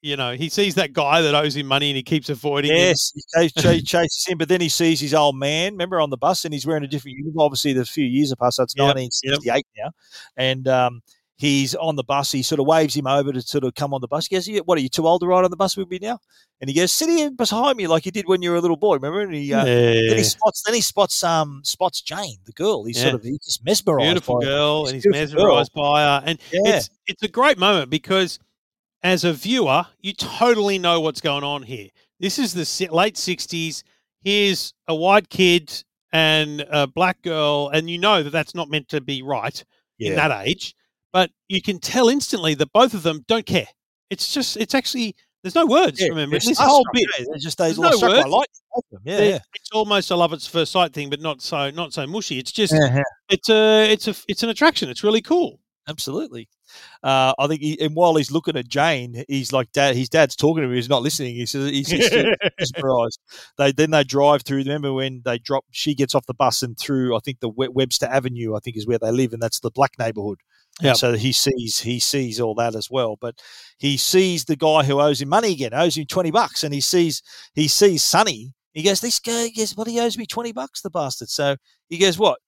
you know, he sees that guy that owes him money and he keeps avoiding him. Yes, he chase- chase- chases him, but then he sees his old man. Remember on the bus, and he's wearing a different uniform. Obviously, there's a few years have passed. So it's Yep, 1968 now, and um, he's on the bus. He sort of waves him over to sort of come on the bus. He goes, "Yeah, "What are you too old to ride on the bus with me now?" And he goes, "Sit here behind me like you did when you were a little boy." Remember? And he uh, then he spots then he spots um spots Jane, the girl. He's sort of he's just mesmerized. beautiful by her. girl, and he's beautiful girl. mesmerized by her. And Yeah. it's it's a great moment because as a viewer, you totally know what's going on here. This is the late '60s. Here's a white kid and a black girl, and you know that that's not meant to be right in that age. But you can tell instantly that both of them don't care. It's just it's actually there's no words. Yeah, remember this whole bit. yeah, they're just- there's no words. them. Yeah, yeah. It's almost a love at first sight thing, but not so not so mushy. It's just yeah. it's a it's a it's an attraction. It's really cool. Absolutely. Uh, I think, he, and while he's looking at Jane, he's like, "Dad." His dad's talking to him. He's not listening. He says, "He's, he's mesmerized." They then they drive through. Remember when they drop? She gets off the bus and through. I think the Webster Avenue. I think is where they live, and that's the black neighborhood. Yep. So he sees he sees all that as well. But he sees the guy who owes him money again, owes him twenty bucks, and he sees he sees Sonny. He goes, "This guy, goes, what? He owes me twenty bucks, the bastard." So he goes, "What?"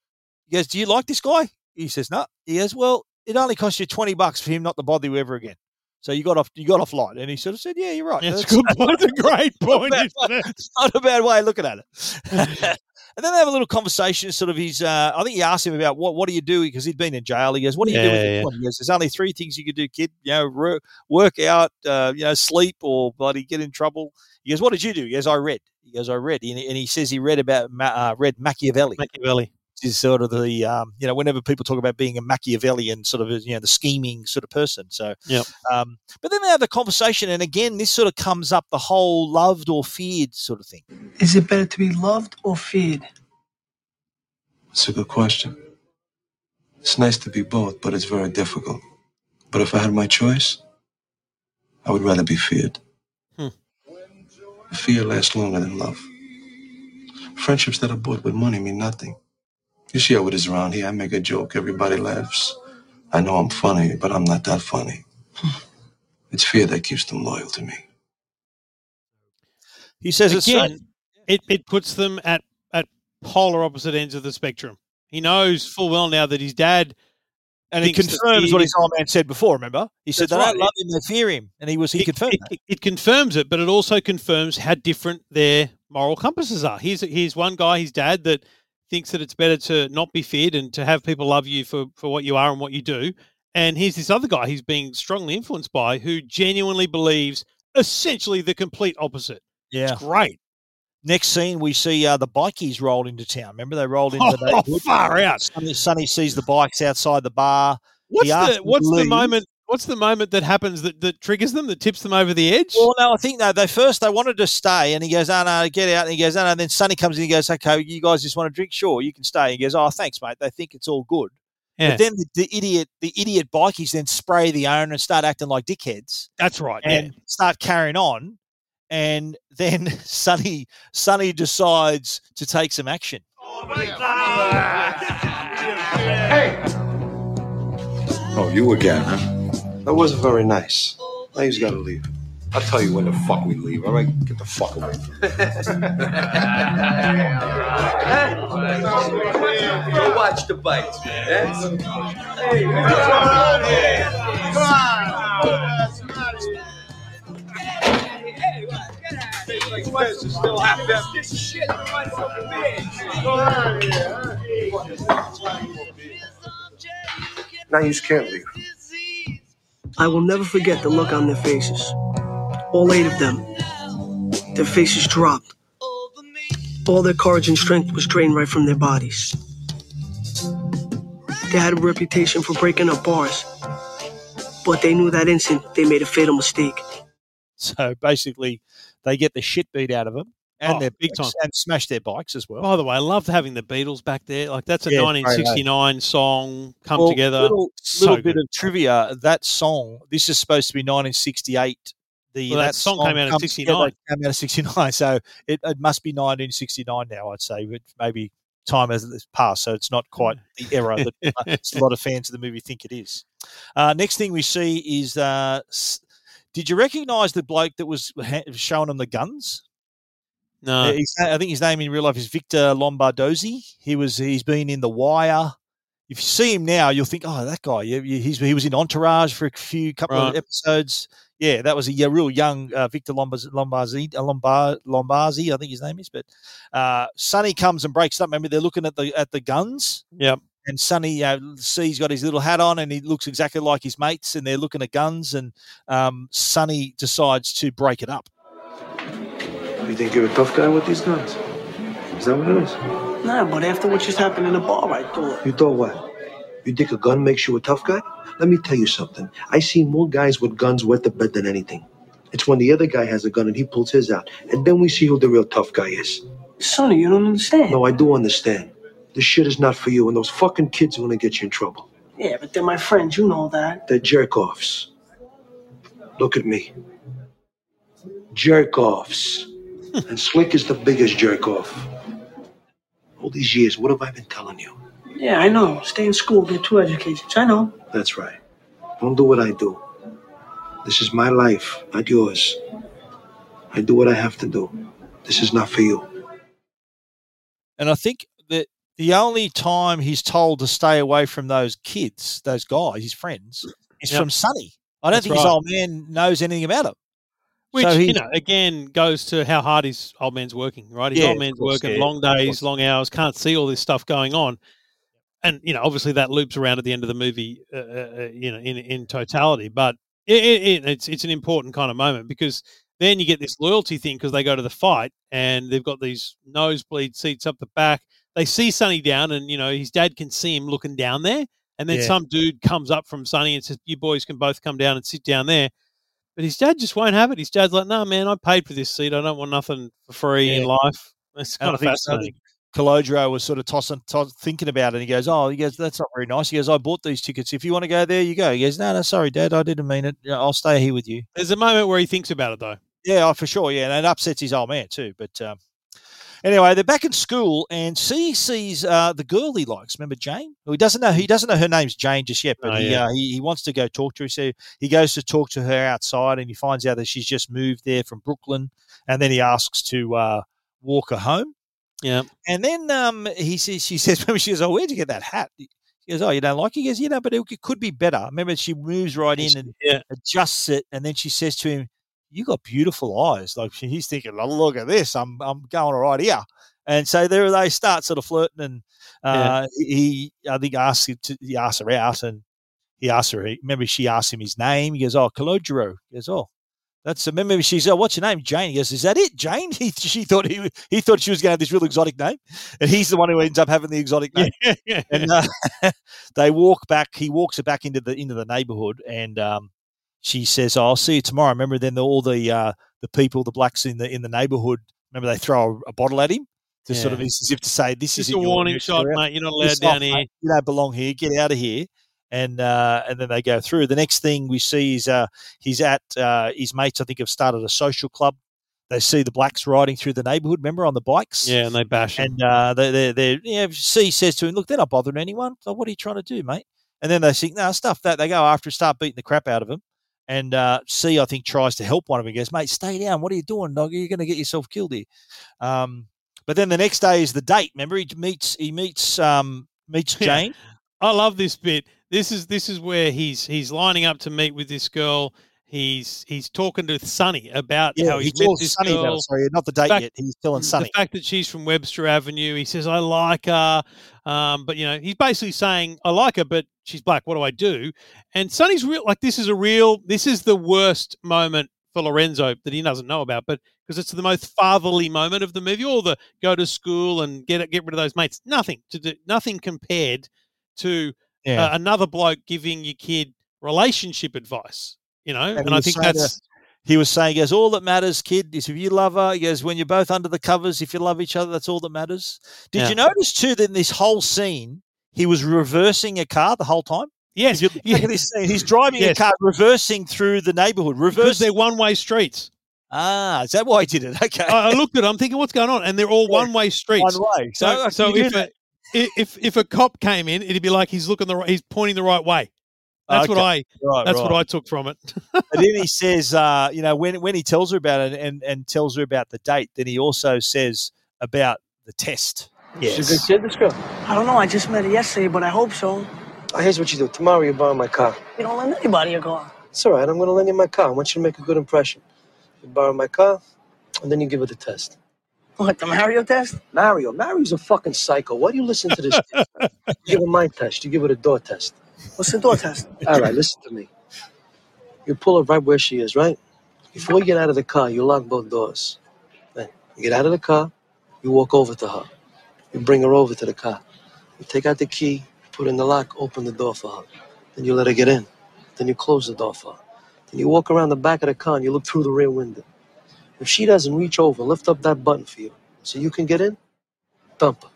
He goes, "Do you like this guy?" He says, "No." He goes, "Well, it only cost you twenty bucks for him not to bother you ever again." So you got off, you got off light, and he sort of said, "Yeah, you're right. That's a good point. That's a great point. Not a isn't it? not a bad way of looking at it." and then they have a little conversation. Sort of, he's. Uh, I think he asked him about what what do you do because he'd been in jail. He goes, "What do you do?" With yeah. He goes, "There's only three things you can do, kid. You know, work, work out, uh, you know, sleep, or bloody get in trouble." He goes, "What did you do?" He goes, "I read." He goes, "I read," and he, and he says he read about Ma- uh, read Machiavelli Machiavelli. Is sort of the um, you know whenever people talk about being a Machiavellian sort of you know the scheming sort of person. So, Yep. um, but then they have the conversation, and again, this sort of comes up the whole loved or feared sort of thing. Is it better to be loved or feared? It's a good question. It's nice to be both, but it's very difficult. But if I had my choice, I would rather be feared. Hmm. Fear lasts longer than love. Friendships that are bought with money mean nothing. You see how it is around here. I make a joke, everybody laughs. I know I'm funny, but I'm not that funny. Hmm. It's fear that keeps them loyal to me. He says it's uh, Again, it, it puts them at, at polar opposite ends of the spectrum. He knows full well now that his dad and it confirms fear what is- his old man said before. Remember, he said That's they right. don't love him, they fear him, and he was he confirmed it, that. it, it confirms it, but it also confirms how different their moral compasses are. Here's here's one guy, his dad, that thinks that it's better to not be feared and to have people love you for for what you are and what you do. And here's this other guy he's being strongly influenced by who genuinely believes essentially the complete opposite. Yeah, It's great. Next scene, we see uh, the bikies roll into town. Remember, they rolled into the Oh, far out. Sonny, Sonny sees the bikes outside the bar. What's the what's the moment what's the moment that happens that, that triggers them, that tips them over the edge? Well, no, I think no. They first they wanted to stay, and he goes, "Oh no, get out!" And he goes, "Oh no." And then Sonny comes in. and He goes, "Okay, you guys just want to drink? Sure, you can stay." He goes, "Oh, thanks, mate. They think it's all good." Yeah. But then the, the idiot, the idiot bikies then spray the owner and start acting like dickheads That's right. and yeah. start carrying on. And then Sonny, Sonny decides to take some action. Hey! Oh, you again, huh? That wasn't very nice. Now he's got to leave. I'll tell you when the fuck we leave, all right? Get the fuck away. Go watch the bites, man. Now you just can't leave. I will never forget the look on their faces. All eight of them. Their faces dropped. All their courage and strength was drained right from their bodies. They had a reputation for breaking up bars, but they knew that instant they made a fatal mistake. So basically, they get the shit beat out of them and Oh, their big time. and smash their bikes as well. By the way, I loved having the Beatles back there. Like that's a Yeah, great, eh? 1969 song come Well, together. Little, So little bit of trivia. That song. This is supposed to be 1968. The Well, that song came out in 69. Came out of 69. So it, it must be 1969 now. I'd say, but maybe time has passed, so it's not quite the era that uh, a lot of fans of the movie think it is. Uh, next thing we see is. Uh, did you recognise the bloke that was ha- showing them the guns? No. Uh, I think his name in real life is Victor Lombardozzi. He was he's been in The Wire. If you see him now, you'll think, oh, that guy. Yeah, he was in Entourage for a few couple of episodes. Yeah, that was a yeah, real young uh, Victor Lombaz, Lombarzi, uh, Lombard, Lombarzi, I think his name is. But uh, Sonny comes and breaks up. Remember, they're looking at the at the guns. Yep. And Sonny uh, sees got his little hat on, and he looks exactly like his mates, and they're looking at guns. And um, Sonny decides to break it up. You think you're a tough guy with these guns? Is that what it is? Nah, but after what just happened in the bar, I thought. You thought what? You think a gun makes you a tough guy? Let me tell you something. I see more guys with guns wet the bed than anything. It's when the other guy has a gun and he pulls his out, and then we see who the real tough guy is. Sonny, you don't understand. No, I do understand. This shit is not for you, and those fucking kids are gonna get you in trouble. Yeah, but they're my friends, you know that. They're jerk offs. Look at me. Jerk offs. And Slick is the biggest jerk off. All these years, what have I been telling you? Yeah, I know. Stay in school, get two educations. I know. That's right. Don't do what I do. This is my life, not yours. I do what I have to do. This is not for you. And I think that the only time he's told to stay away from those kids, those guys, his friends, is Yep. from Sonny. I don't That's think his old man knows anything about him. Which So he- you know, again, goes to how hard his old man's working. Right, his Yeah, old man's course, working yeah, long days, long hours, can't see all this stuff going on, and you know, obviously that loops around at the end of the movie, uh, uh, you know, in in totality. But it, it, it, it's it's an important kind of moment because then you get this loyalty thing because they go to the fight and they've got these nosebleed seats up the back. They see Sonny down, and you know his dad can see him looking down there, and then Yeah. some dude comes up from Sonny and says, "You boys can both come down and sit down there." But his dad just won't have it. His dad's like, "No, man, I paid for this seat. I don't want nothing for free in life." It's kind of fascinating. Calogero was sort of tossing, toss, thinking about it. And he goes, "Oh, he goes, that's not very nice." He goes, "I bought these tickets. If you want to go there, you go." He goes, "No, no, sorry, Dad, I didn't mean it. I'll stay here with you." There's a moment where he thinks about it though. Yeah, oh, for sure. Yeah, and it upsets his old man too. But um, anyway, they're back in school, and C sees uh, the girl he likes. Remember Jane? Well, he doesn't know. He doesn't know her name's Jane just yet, but Oh, he, yeah. uh, he he wants to go talk to her. So he goes to talk to her outside, and he finds out that she's just moved there from Brooklyn, and then he asks to uh, walk her home. Yeah. And then um, he says, she says, remember, she goes, "Oh, where'd you get that hat?" He goes, "Oh, you don't like it?" He goes, "You know, but it, it could be better." Remember, she moves right in and Yeah. adjusts it, and then she says to him, "You got beautiful eyes." Like he's thinking, "Oh, "Look at this, I'm I'm going all right here." And so there they start sort of flirting, and uh, he I think asks to, he asks her out, and he asks her. Remember, she asks him his name. He goes, "Oh, Calogero." He goes, "Oh." That's remember she's oh what's your name Jane he goes is that it Jane he, she thought he he thought she was going to have this real exotic name and he's the one who ends up having the exotic name and uh, they walk back. He walks her back into the into the neighborhood, and um, she says, "Oh, "I'll see you tomorrow." Remember, then the, all the uh, the people, the blacks in the in the neighborhood. Remember, they throw a, a bottle at him to sort of Yeah. as if to say, "This is a warning shot, mate. You're not allowed down here." You don't belong here. Get out of here." And uh, and then they go through. The next thing we see is uh, he's at uh, his mates. I think have started a social club. They see the blacks riding through the neighborhood. Remember on the bikes. Yeah, and they bash him. And uh, they, they, they, yeah, C says to him, "Look, they're not bothering anyone. So what are you trying to do, mate?" And then they think, "No, stuff that." They go after, start beating the crap out of him, And uh, C, I think, tries to help one of them. He goes, "Mate, stay down. What are you doing, dog? You're going to get yourself killed here." Um, but then the next day is the date. Remember, he meets he meets um, meets Yeah. Jane. I love this bit. This is this is where he's he's lining up to meet with this girl. He's he's talking to Sonny about Yeah, how he he's met tells this Sonny about girl. Sorry, not the date fact- yet. He's telling the fact that she's from Webster Avenue. He says I like her, um, but you know he's basically saying I like her, but she's black. What do I do? And Sonny's real like this is a real. This is the worst moment for Lorenzo that he doesn't know about, but because it's the most fatherly moment of the movie. All the go to school and get get rid of those mates. Nothing to do. Nothing compared to Yeah. uh, another bloke giving your kid relationship advice. You know, and, he I think that's. to- he was saying, he goes, all that matters, kid, is if you love her. He goes, when you're both under the covers, if you love each other, that's all that matters. Did Yeah. you notice too that in this whole scene, he was reversing a car the whole time? Yes, look at this scene, he's driving Yes. a car, reversing through the neighborhood. because Reversing. they're one way streets. Ah, is that why he did it? Okay. I, I looked at it. I'm thinking, what's going on? And they're all one way streets. One way. So, So, so if a, if if a cop came in, it'd be like he's looking the right, he's pointing the right way. That's what I. Right, that's what. I took from it. but then he says, uh, you know, when when he tells her about it and, and tells her about the date, then he also says about the test. She's a good kid, this girl. I don't know. I just met her yesterday, but I hope so. Uh, here's what you do. Tomorrow you borrow my car. You don't lend anybody a car. It's all right. I'm going to lend you my car. I want you to make a good impression. You borrow my car, and then you give her the test. What, the Mario test? Mario. Mario's a fucking psycho. Why do you listen to this? kid? you give her my test. You give her the door test. What's the door test? All right, listen to me. You pull her right where she is, right? Before you get out of the car, you lock both doors. Then you get out of the car, you walk over to her. You bring her over to the car. You take out the key, put in the lock, open the door for her. Then you let her get in. Then you close the door for her. Then you walk around the back of the car and you look through the rear window. If she doesn't reach over, lift up that button for you so you can get in, dump her.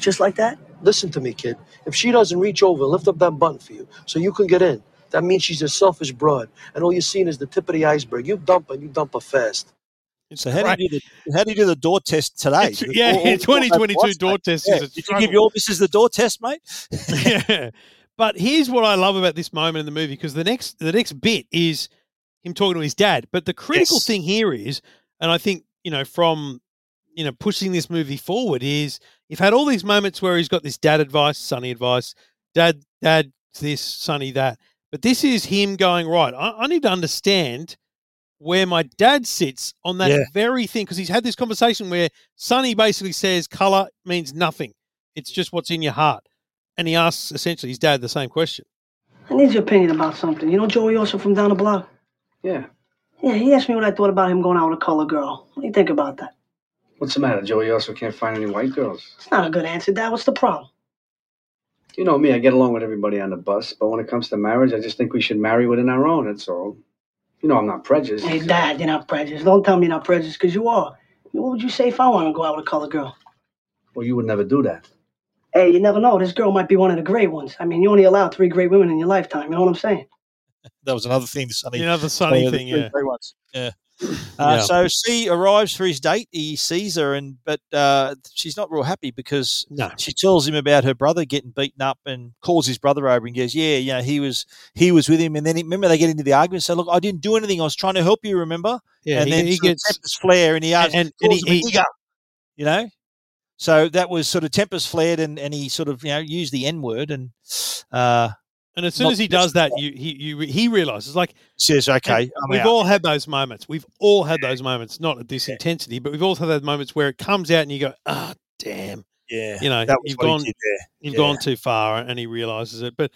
Just like that? Listen to me, kid. If she doesn't reach over lift up that button for you so you can get in, that means she's a selfish broad. And all you're seeing is the tip of the iceberg. You dump her, and you dump her fast. So how do you do the how do you do the door test today? It's- yeah, 2022 door test is a Did you give your missus the door test, mate? yeah. But here's what I love about this moment in the movie because the next the next bit is him talking to his dad. But the critical Yes. thing here is, and I think you know from you know pushing this movie forward is you've had all these moments where he's got this dad advice, sonny advice, dad dad this, sonny that. But this is him going right. I, I need to understand where my dad sits on that Yeah. very thing because he's had this conversation where Sonny basically says color means nothing. It's just what's in your heart. And he asks essentially his dad the same question. I need your opinion about something. You know Joey also from down the block? Yeah. Yeah, he asked me what I thought about him going out with a color girl. What do you think about that? What's the matter? Joey also can't find any white girls. It's not a good answer, Dad. What's the problem? You know me, I get along with everybody on the bus, but when it comes to marriage, I just think we should marry within our own, that's all. You know I'm not prejudiced. Hey, Dad, you're not prejudiced. Don't tell me you're not prejudiced, because you are. What would you say if I want to go out with a colored girl? Well, you would never do that. Hey, you never know. This girl might be one of the great ones. I mean, you only allow three great women in your lifetime. You know what I'm saying? That was another thing. The Sonny, Another Sonny the Sonny thing, three yeah. great ones. Yeah. Uh, Yeah. So C arrives for his date. He sees her, and but uh, she's not real happy because No. she tells him about her brother getting beaten up, and calls his brother over and goes, "Yeah, you know, he was he was with him." And then he, remember they get into the argument. So look, I didn't do anything. I was trying to help you. Remember? Yeah, and he- then he gets- tempers flare, and he and- and, and he- he, you know. So that was sort of tempers flared, and, and he sort of you know used the N word, and uh, And as soon Not as he does that, you he you he realizes like says, "Okay, I'm we've out." all had those moments. We've all had those moments, not at this intensity, but we've all had those moments where it comes out and you go, ah, damn. Yeah, You know, that was you've gone you've Yeah. gone too far and he realizes it. But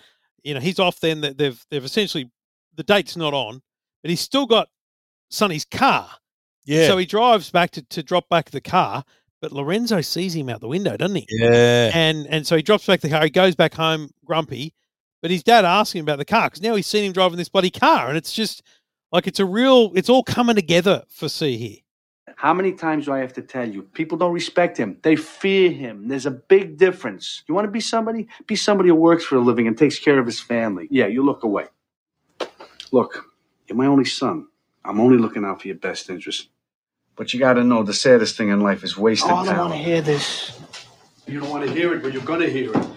you know, he's off then that they've they've essentially the date's not on, but he's still got Sonny's car. Yeah. So he drives back to, to drop back the car, but Lorenzo sees him out the window, doesn't he? Yeah. And and so he drops back the car. He goes back home grumpy, but his dad asks him about the car because now he's seen him driving this bloody car, and it's just like it's a real. It's all coming together for C here. How many times do I have to tell you? People don't respect him. They fear him. There's a big difference. You want to be somebody? Be somebody who works for a living and takes care of his family. Yeah, you look away. Look, you're my only son. I'm only looking out for your best interest. But you got to know the saddest thing in life is wasted Oh, I don't want to hear this. You don't want to hear it, but you're going to hear it.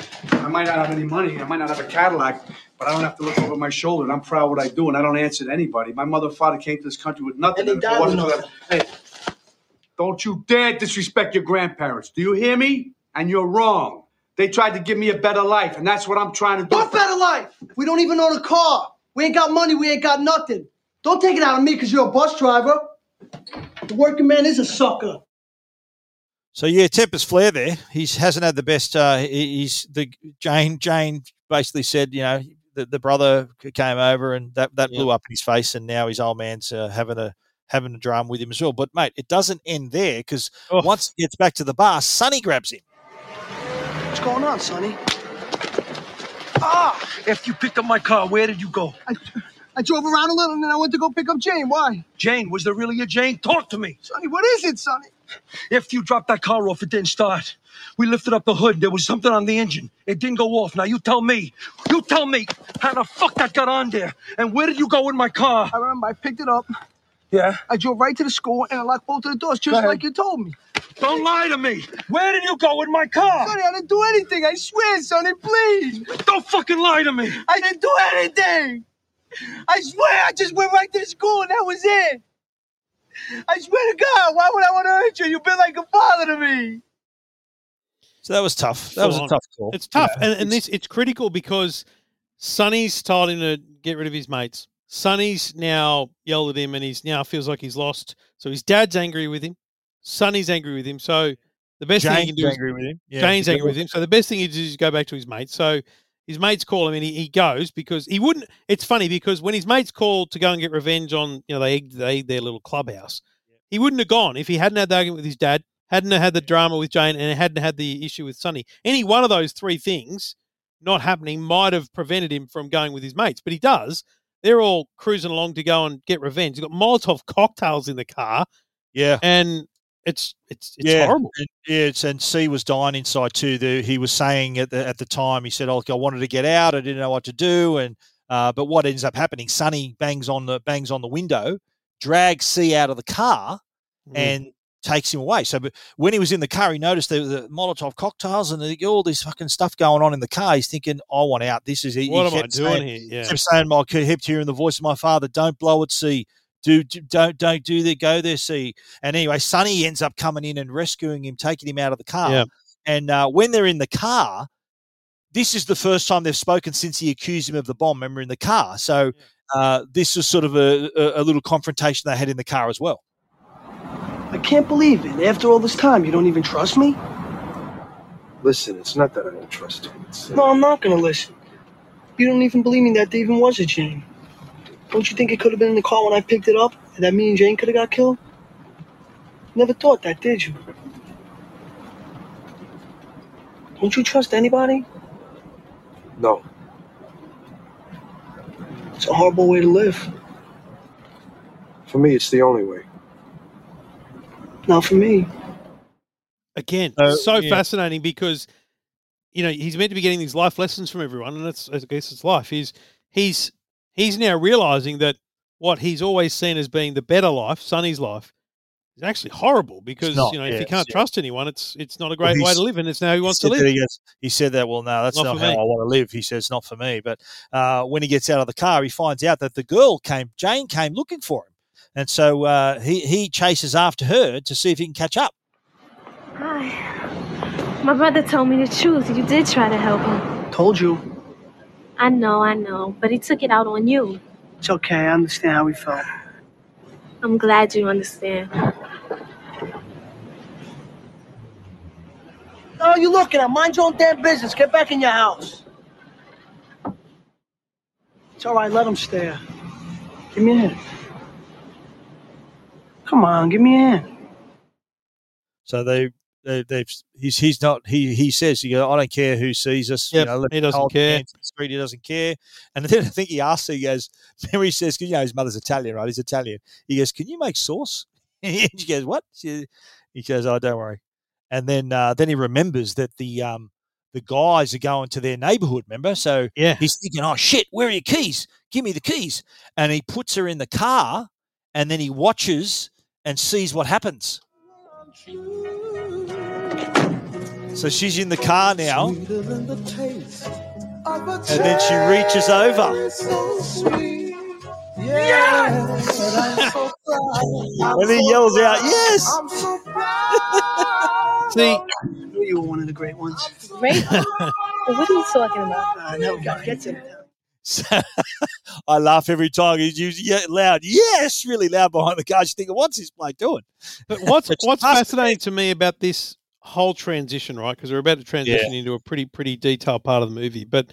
I might not have any money. I might not have a Cadillac, but I don't have to look over my shoulder, and I'm proud of what I do, and I don't answer to anybody. My mother and father came to this country with nothing. And they if it died with wasn't for Hey, don't you dare disrespect your grandparents. Do you hear me? And you're wrong. They tried to give me a better life, and that's what I'm trying to do. What better life? We don't even own a car. We ain't got money. We ain't got nothing. Don't take it out on me because you're a bus driver. The working man is a sucker. So yeah, tempers flare there. He hasn't had the best. Uh, he's the Jane. Jane basically said, you know, the, the brother came over and that, that blew up in his face, and now his old man's uh, having a having a drama with him as well. But mate, it doesn't end there because once he gets back to the bar, Sonny grabs him. What's going on, Sonny? Ah! After you picked up my car, where did you go? I, I drove around a little and then I went to go pick up Jane. Why? Jane, was there really a Jane? Talk to me. Sonny, what is it, Sonny? After you dropped that car off, it didn't start. We lifted up the hood. There was something on the engine. It didn't go off. Now you tell me. You tell me how the fuck that got on there. And where did you go in my car? I remember I picked it up. Yeah. I drove right to the school and I locked both of the doors just ahead. like you told me. Don't lie to me. Where did you go in my car? Sonny, I didn't do anything. I swear, Sonny, please. Don't fucking lie to me. I didn't do anything. I swear, I just went right to the school and that was it. I swear to God, why would I want to hurt you? You've been like a father to me. So that was tough. That was a tough call. It's tough, Yeah. and, and this it's critical because Sonny's told him to get rid of his mates. Sonny's now yelled at him, and he's now feels like he's lost. So his dad's angry with him. Sonny's angry with him. So the best thing he can do is angry with him. Yeah, Jane's angry with him. So the best thing he does is go back to his mates. So his mates call him, and he, he goes because he wouldn't. It's funny because when his mates call to go and get revenge on, you know, they egged, they egged their little clubhouse. He wouldn't have gone if he hadn't had the argument with his dad, hadn't had the drama with Jane, and hadn't had the issue with Sonny. Any one of those three things not happening might have prevented him from going with his mates, but he does. They're all cruising along to go and get revenge. He's got Molotov cocktails in the car. Yeah. And it's it's it's yeah, horrible. And, yeah, it's, and C was dying inside too. The, he was saying at the at the time, he said, "Oh, I wanted to get out. I didn't know what to do." And uh, but what ends up happening? Sonny bangs on the bangs on the window, drags C out of the car, Mm. and takes him away. So, but when he was in the car, he noticed there the Molotov cocktails and the, all this fucking stuff going on in the car. He's thinking, "I want out. This is he, What he am I doing saying- here? Yeah. kept saying, "I kept hearing the voice of my father. Don't blow at C. Do, do don't don't do the Go there, see And anyway, Sonny ends up coming in and rescuing him, taking him out of the car. Yeah. And uh, when they're in the car, this is the first time they've spoken since he accused him of the bomb. Remember in the car. So uh, this was sort of a, a, a little confrontation they had in the car as well. I can't believe it. After all this time, you don't even trust me? Listen, it's not that I don't trust you. It's, uh, No, I'm not gonna listen. You don't even believe me that there even was a Jane. Don't you think it could have been in the car when I picked it up and that me and Jane could have got killed? Never thought that, did you? Don't you trust anybody? no. It's a horrible way to live. For me, it's the only way. Not for me. Again, So, so yeah. fascinating because you know he's meant to be getting these life lessons from everyone, and that's I guess it's life. He's he's he's now realizing that what he's always seen as being the better life, Sonny's life, is actually horrible because not, you know if yeah, you can't yeah. trust anyone, it's it's not a Well, great way to live, and it's now he wants to said live. that He, goes, he said that, well, no, that's Not not, how me. I want to live. He says, not for me. But uh, when he gets out of the car, he finds out that the girl came, Jane came looking for him. And so uh, he, he chases after her to see if he can catch up. Hi. My brother told me the truth. You did try to help him. Told you. I know, I know, but he took it out on you. It's okay. I understand how he felt. I'm glad you understand. Oh, you looking at? Mind your own damn business. Get back in your house. It's all right. Let him stare. Give me a hand. Come on, give me a hand. So they, they they've he's he's not he he says you know, I don't care who sees us. Yep, you know, he doesn't care. hands in the street. He doesn't care. And then I think he asks. He goes, Mary says, you know his mother's Italian, right? He's Italian. He goes, can you make sauce? and she goes, what? She, he goes, oh, don't worry. And then uh, then he remembers that the um the guys are going to their neighborhood. Remember? So Yeah. he's thinking, oh shit, where are your keys? Give me the keys. And he puts her in the car, and then he watches and sees what happens. So she's in the car now. And then she reaches over. and he yells out, Yes! See, I knew you were one of the great ones. Great. what are you talking about? I never got to get to it. So, I laugh every time he's using yeah, loud, yes, really loud behind the car. You think, what's this bloke doing? But what's what's fascinating to me about this whole transition, right? Because we're about to transition into a pretty pretty detailed part of the movie. But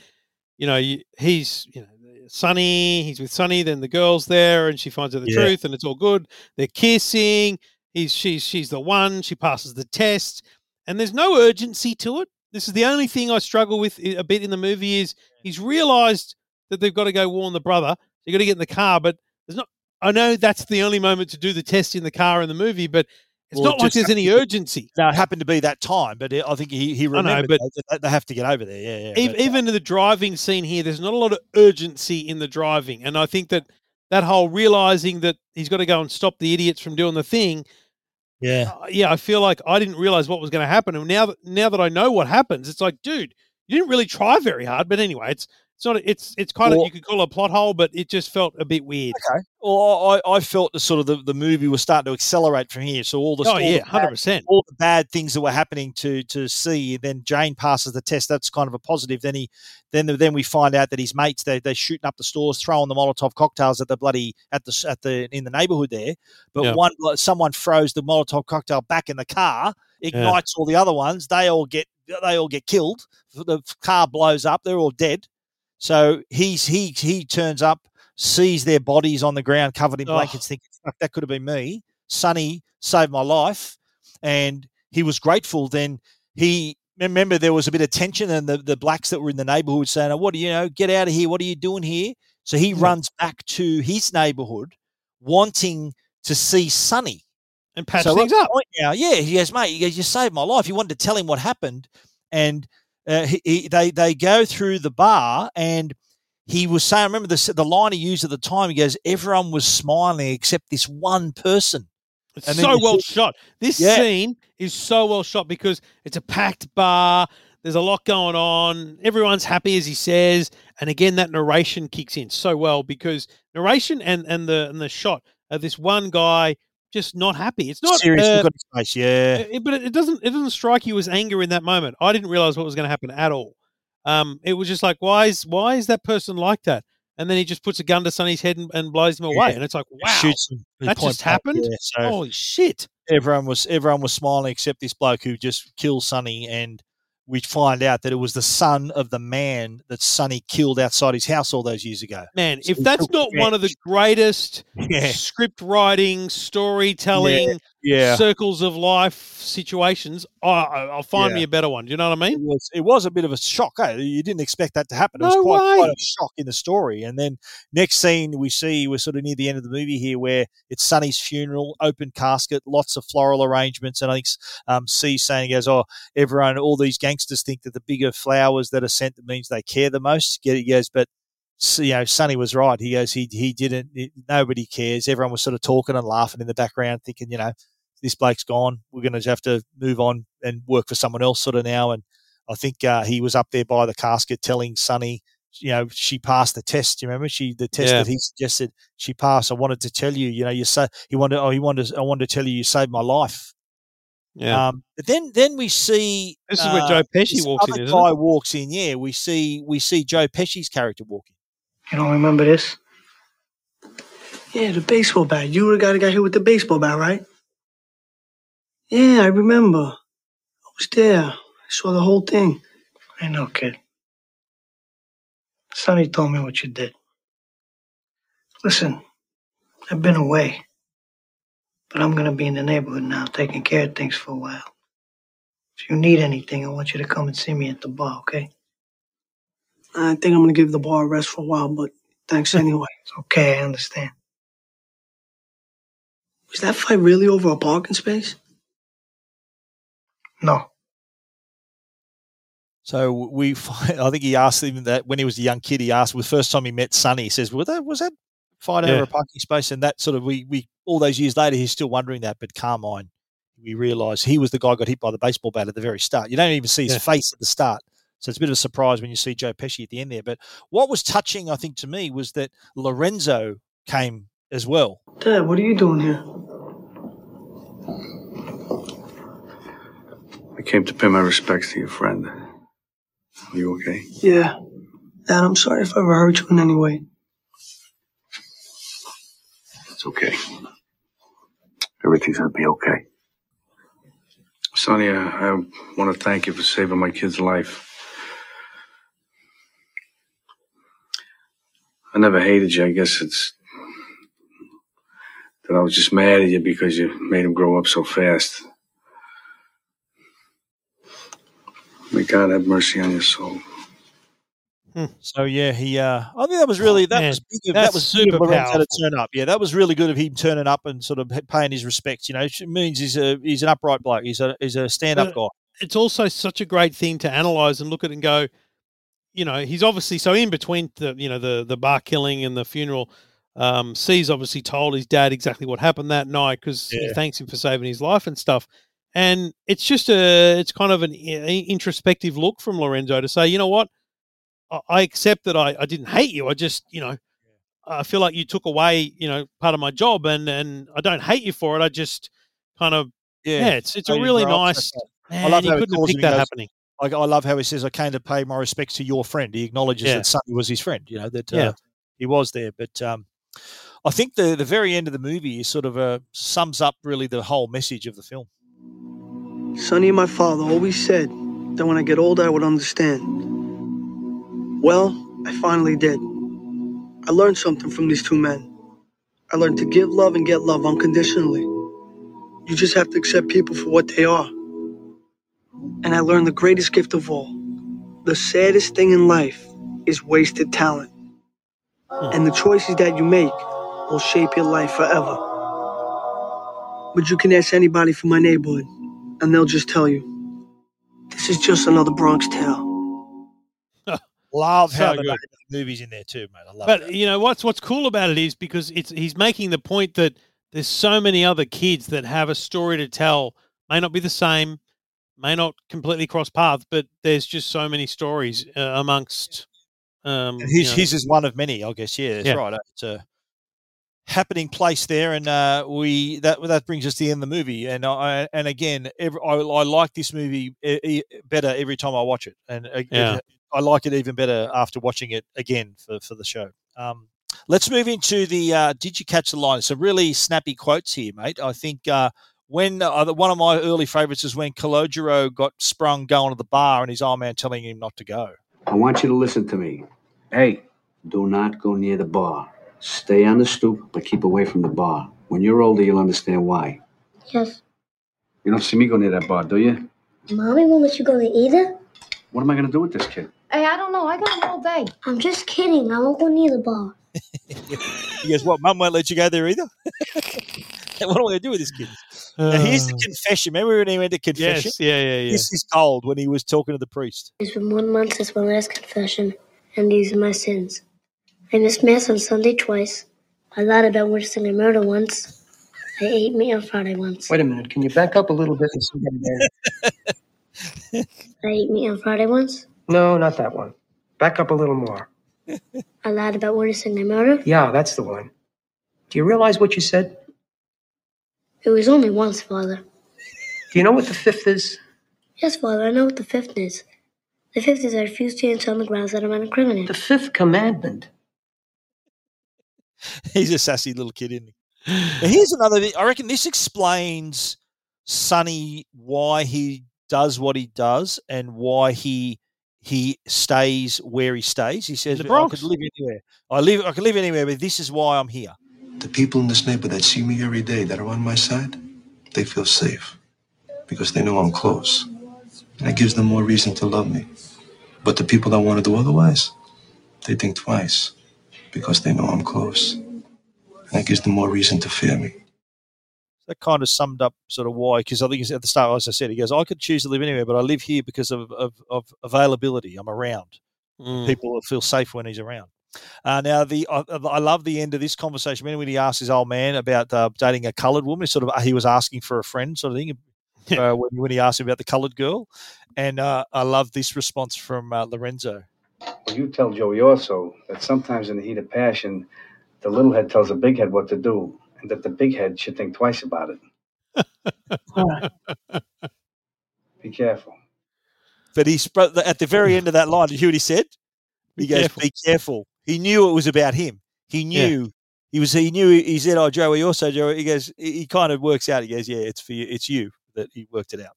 you know, you, he's you know Sonny, he's with Sonny. then the girl's there, and she finds out the Yeah. truth, and it's all good. They're kissing. He's she's she's the one. She passes the test, and there's no urgency to it. This is the only thing I struggle with a bit in the movie is he's realised that they've got to go warn the brother. You got to get in the car, but there's not. I know that's the only moment to do the test in the car in the movie, but it's not like there's any urgency. No, it happened to be that time, but I think he, he know, remembered but- that- that they have to get over there. Yeah, yeah. Even, uh, even in the driving scene here, there's not a lot of urgency in the driving, and I think that that whole realizing that he's got to go and stop the idiots from doing the thing. yeah. uh, yeah, I feel like I didn't realize what was going to happen, and now that now that I know what happens, it's like, dude, you didn't really try very hard. But anyway, it's it's not. It's it's kind of you could call it a plot hole, but it just felt a bit weird. Okay. Well, I, I felt the sort of the, the movie was starting to accelerate from here. So all the Oh, all yeah, bad- 100%. all the bad things that were happening to to see. Then Jane passes the test. That's kind of a positive. Then he then then we find out that his mates they they're shooting up the stores, throwing the Molotov cocktails at the bloody at the at the in the neighborhood there. But Yeah. one someone throws the Molotov cocktail back in the car, ignites all the other ones. They all get they all get killed. The car blows up. They're all dead. So he's he he turns up, sees their bodies on the ground covered in Oh. blankets, thinking, "Fuck, that could have been me." Sonny saved my life, and he was grateful. Then he remember there was a bit of tension, and the, the blacks that were in the neighborhood saying, "Oh, "What do you know? Get out of here! What are you doing here?" So he runs back to his neighborhood, wanting to see Sonny and patch so things up. now, yeah, he goes, mate, he goes, you saved my life. He wanted to tell him what happened, and uh, he, he, they they go through the bar, and he was saying, I remember the the line he used at the time. He goes, everyone was smiling except this one person. It's And so well shot. This Yeah. scene is so well shot because it's a packed bar. There's a lot going on. Everyone's happy, as he says, and again that narration kicks in so well because narration and and the and the shot of this one guy just not happy. It's not Serious uh, yeah. it- but it doesn't it doesn't strike you as anger in that moment. I didn't realize what was going to happen at all. Um, it was just like why is why is that person like that? And then he just puts a gun to Sonny's head and, and blows him away. Yeah. And it's like, wow, shoots him, that just happened. yeah, so- Holy shit! Everyone was everyone was smiling except this bloke who just killed Sonny, and we find out that it was the son of the man that Sonny killed outside his house all those years ago. Man, So if that's not one of the greatest Yeah. script writing, storytelling, yeah. Circles of life situations, I, I, I'll find Yeah. me a better one. Do you know what I mean? It was, it was a bit of a shock. Eh? You didn't expect that to happen. It No was quite, quite way. a shock in the story. And then next scene we see we're sort of near the end of the movie here, where it's Sonny's funeral, open casket, lots of floral arrangements, and I think um, C saying he goes, "Oh, everyone, all these gangsters think that the bigger flowers that are sent that means they care the most." Get it? goes, but so, you know, Sonny was right. He goes, he he didn't. it- nobody cares. Everyone was sort of talking and laughing in the background, thinking, you know, this bloke's gone. We're going to have to move on and work for someone else, sort of now. And I think uh, he was up there by the casket telling Sonny, you know, she passed the test. You remember she the test Yeah. that he suggested she passed. I wanted to tell you, you know, you say he wanted. Oh, he wanted. I wanted to tell you, you saved my life. Yeah. Um, but then, then we see This is where uh, Joe Pesci this walks in, other isn't guy it? walks in. Yeah, we see we see Joe Pesci's character walking. You don't remember this? Yeah, the baseball bat. You were the guy that got hit with the baseball bat, right? Yeah, I remember. I was there. I saw the whole thing. I know, kid. Sonny told me what you did. Listen, I've been away, but I'm gonna be in the neighborhood now, taking care of things for a while. If you need anything, I want you to come and see me at the bar, okay? I think I'm gonna give the bar a rest for a while, but thanks anyway. It's okay, I understand. Was that fight really over a parking space? No. So we, find, I think he asked him that when he was a young kid. He asked, well, the first time he met Sonny, he says, "Was that was that fight over a parking space?" And that sort of we we all those years later, he's still wondering that. But Carmine, we realise he was the guy who got hit by the baseball bat at the very start. You don't even see his Yeah. face at the start. So it's a bit of a surprise when you see Joe Pesci at the end there. But what was touching, I think, to me was that Lorenzo came as well. Dad, what are you doing here? Came to pay my respects to your friend. Are you okay? Yeah. Dad, I'm sorry if I ever hurt you in any way. It's okay. Everything's gonna be okay. Sonny, I want to thank you for saving my kid's life. I never hated you. I guess it's that I was just mad at you because you made him grow up so fast. May God have mercy on your soul. So yeah, he. Uh, I think that was really that man, was big of, that was super super Lorenzo to turn up. Yeah, that was really good of him turning up and sort of paying his respects. You know, it means he's a he's an upright bloke. He's a he's a stand up guy. It's also such a great thing to analyze and look at and go, you know, he's obviously so in between the you know the the bar killing and the funeral. Um, C's obviously told his dad exactly what happened that night because he thanks him for saving his life and stuff. And it's just a it's kind of an introspective look from Lorenzo to say, you know what, I- I accept that I, I didn't hate you. I just you know I feel like you took away you know part of my job and and I don't hate you for it. I just kind of yeah, it's it's a really grow up so nice. Man, he how he couldn't have calls picked him, he that goes- happening. I, I love how he says, "I came to pay my respects to your friend." He acknowledges Yeah. that Sonny was his friend. You know that uh, Yeah. he was there. But um, I think the the very end of the movie is sort of uh, sums up really the whole message of the film. Sonny my father always said that when I get older, I would understand. Well, I finally did. I learned something from these two men. I learned to give love and get love unconditionally. You just have to accept people for what they are. And I learned the greatest gift of all. The saddest thing in life is wasted talent. And the choices that you make will shape your life forever. But you can ask anybody from my neighborhood, and they'll just tell you this is just another Bronx tale. Love how So the good. movies in there too, mate. I love But that. you know what's what's cool about it is because it's he's making the point that there's so many other kids that have a story to tell. May not be the same, may not completely cross paths, but there's just so many stories uh, amongst. Um, And you his know- his is one of many, I guess. Yeah, that's Yeah. right. It's a happening place there, and uh, we that that brings us to the end of the movie. And I and again, every, I, I like this movie better every time I watch it, and uh, Yeah. I like it even better after watching it again for for the show. Um, let's move into the. Uh, did you catch the line? Some really snappy quotes here, mate. I think. Uh, when uh, one of my early favourites is when Calogero got sprung going to the bar and his old man telling him not to go. I want you to listen to me. Hey, do not go near the bar. Stay on the stoop, but keep away from the bar. When you're older, you'll understand why. Yes. You don't see me go near that bar, do you? Mommy won't let you go there either? What am I going to do with this kid? Hey, I don't know. I got him all day. I'm just kidding. I won't go near the bar. He goes, "What? Mum won't let you go there either." what am I going to do with this kid? now, here's the Uh. confession. Remember when he went to confession? Yes, yeah, yeah, yeah. This is gold when he was talking to the priest. It's been one month since my last confession, and these are my sins. I missed Mass on Sunday twice. I lied about witnessing a murder once. I ate meat on Friday once. Wait a minute. Can you back up a little bit and see that? I ate meat on Friday once. No, not that one. Back up a little more. I lied about witnessing a murder. Yeah, that's the one. Do you realize what you said? It was only once, Father. Do you know what the fifth is? Yes, Father, I know what the fifth is. The fifth is I refuse to answer on the grounds that I'm not a criminal. The fifth commandment. He's a sassy little kid, isn't he? Now, here's another thing. I reckon this explains Sonny why he does what he does and why he he stays where he stays. He says, The "I could live anywhere. I live. I could live anywhere, but this is why I'm here." The people in this neighborhood that see me every day, that are on my side, they feel safe because they know I'm close. And it gives them more reason to love me. But the people that want to do otherwise, they think twice because they know I'm close. And that gives them more reason to fear me. That kind of summed up sort of why, because I think at the start, as I said, he goes, I could choose to live anywhere, but I live here because of, of, of availability. I'm around. Mm. People will feel safe when he's around. Uh, now, the I, I love the end of this conversation. When he asked his old man about uh, dating a coloured woman, he sort of he was asking for a friend, sort of thing. uh, when, when he asked him about the coloured girl. And uh, I love this response from uh, Lorenzo. Well, you tell Joey also that sometimes in the heat of passion, the little head tells the big head what to do, and that the big head should think twice about it. Be careful. But he sp- at the very end of that line, did you hear what he said? He Be goes, careful. "Be careful." He knew it was about him. He knew he was. He knew. He said, "Oh, Joey, also Joey." He goes. He he kind of works out. He goes, "Yeah, it's for you. It's you that he worked it out."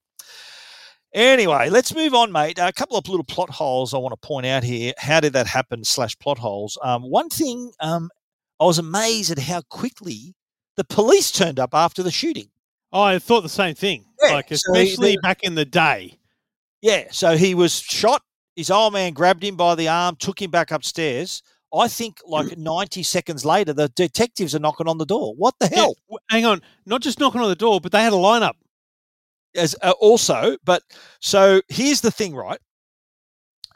Anyway, let's move on, mate. A couple of little plot holes I want to point out here. How did that happen? Slash plot holes. Um, one thing, um, I was amazed at how quickly the police turned up after the shooting. Oh, I thought the same thing. Yeah, like, so especially the- back in the day. Yeah, so he was shot. His old man grabbed him by the arm, took him back upstairs. I think like 90 seconds later, the detectives are knocking on the door. What the hell? w- hang on, not just knocking on the door, but they had a lineup. As uh, also, but so here's the thing, right?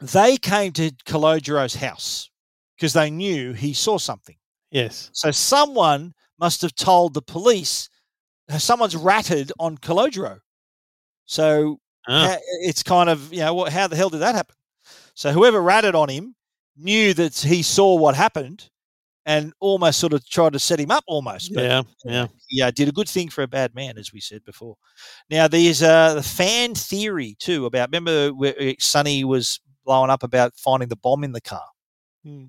They came to Calogero's house because they knew he saw something. Yes. So someone must have told the police. uh, Someone's ratted on Calogero. So Ah. it's kind of you know what? How the hell did that happen? So whoever ratted on him knew that he saw what happened, and almost sort of tried to set him up almost. But Yeah, yeah. yeah, did a good thing for a bad man, as we said before. Now there's uh, the fan theory too about remember where uh, Sonny was blowing up about finding the bomb in the car. Hmm.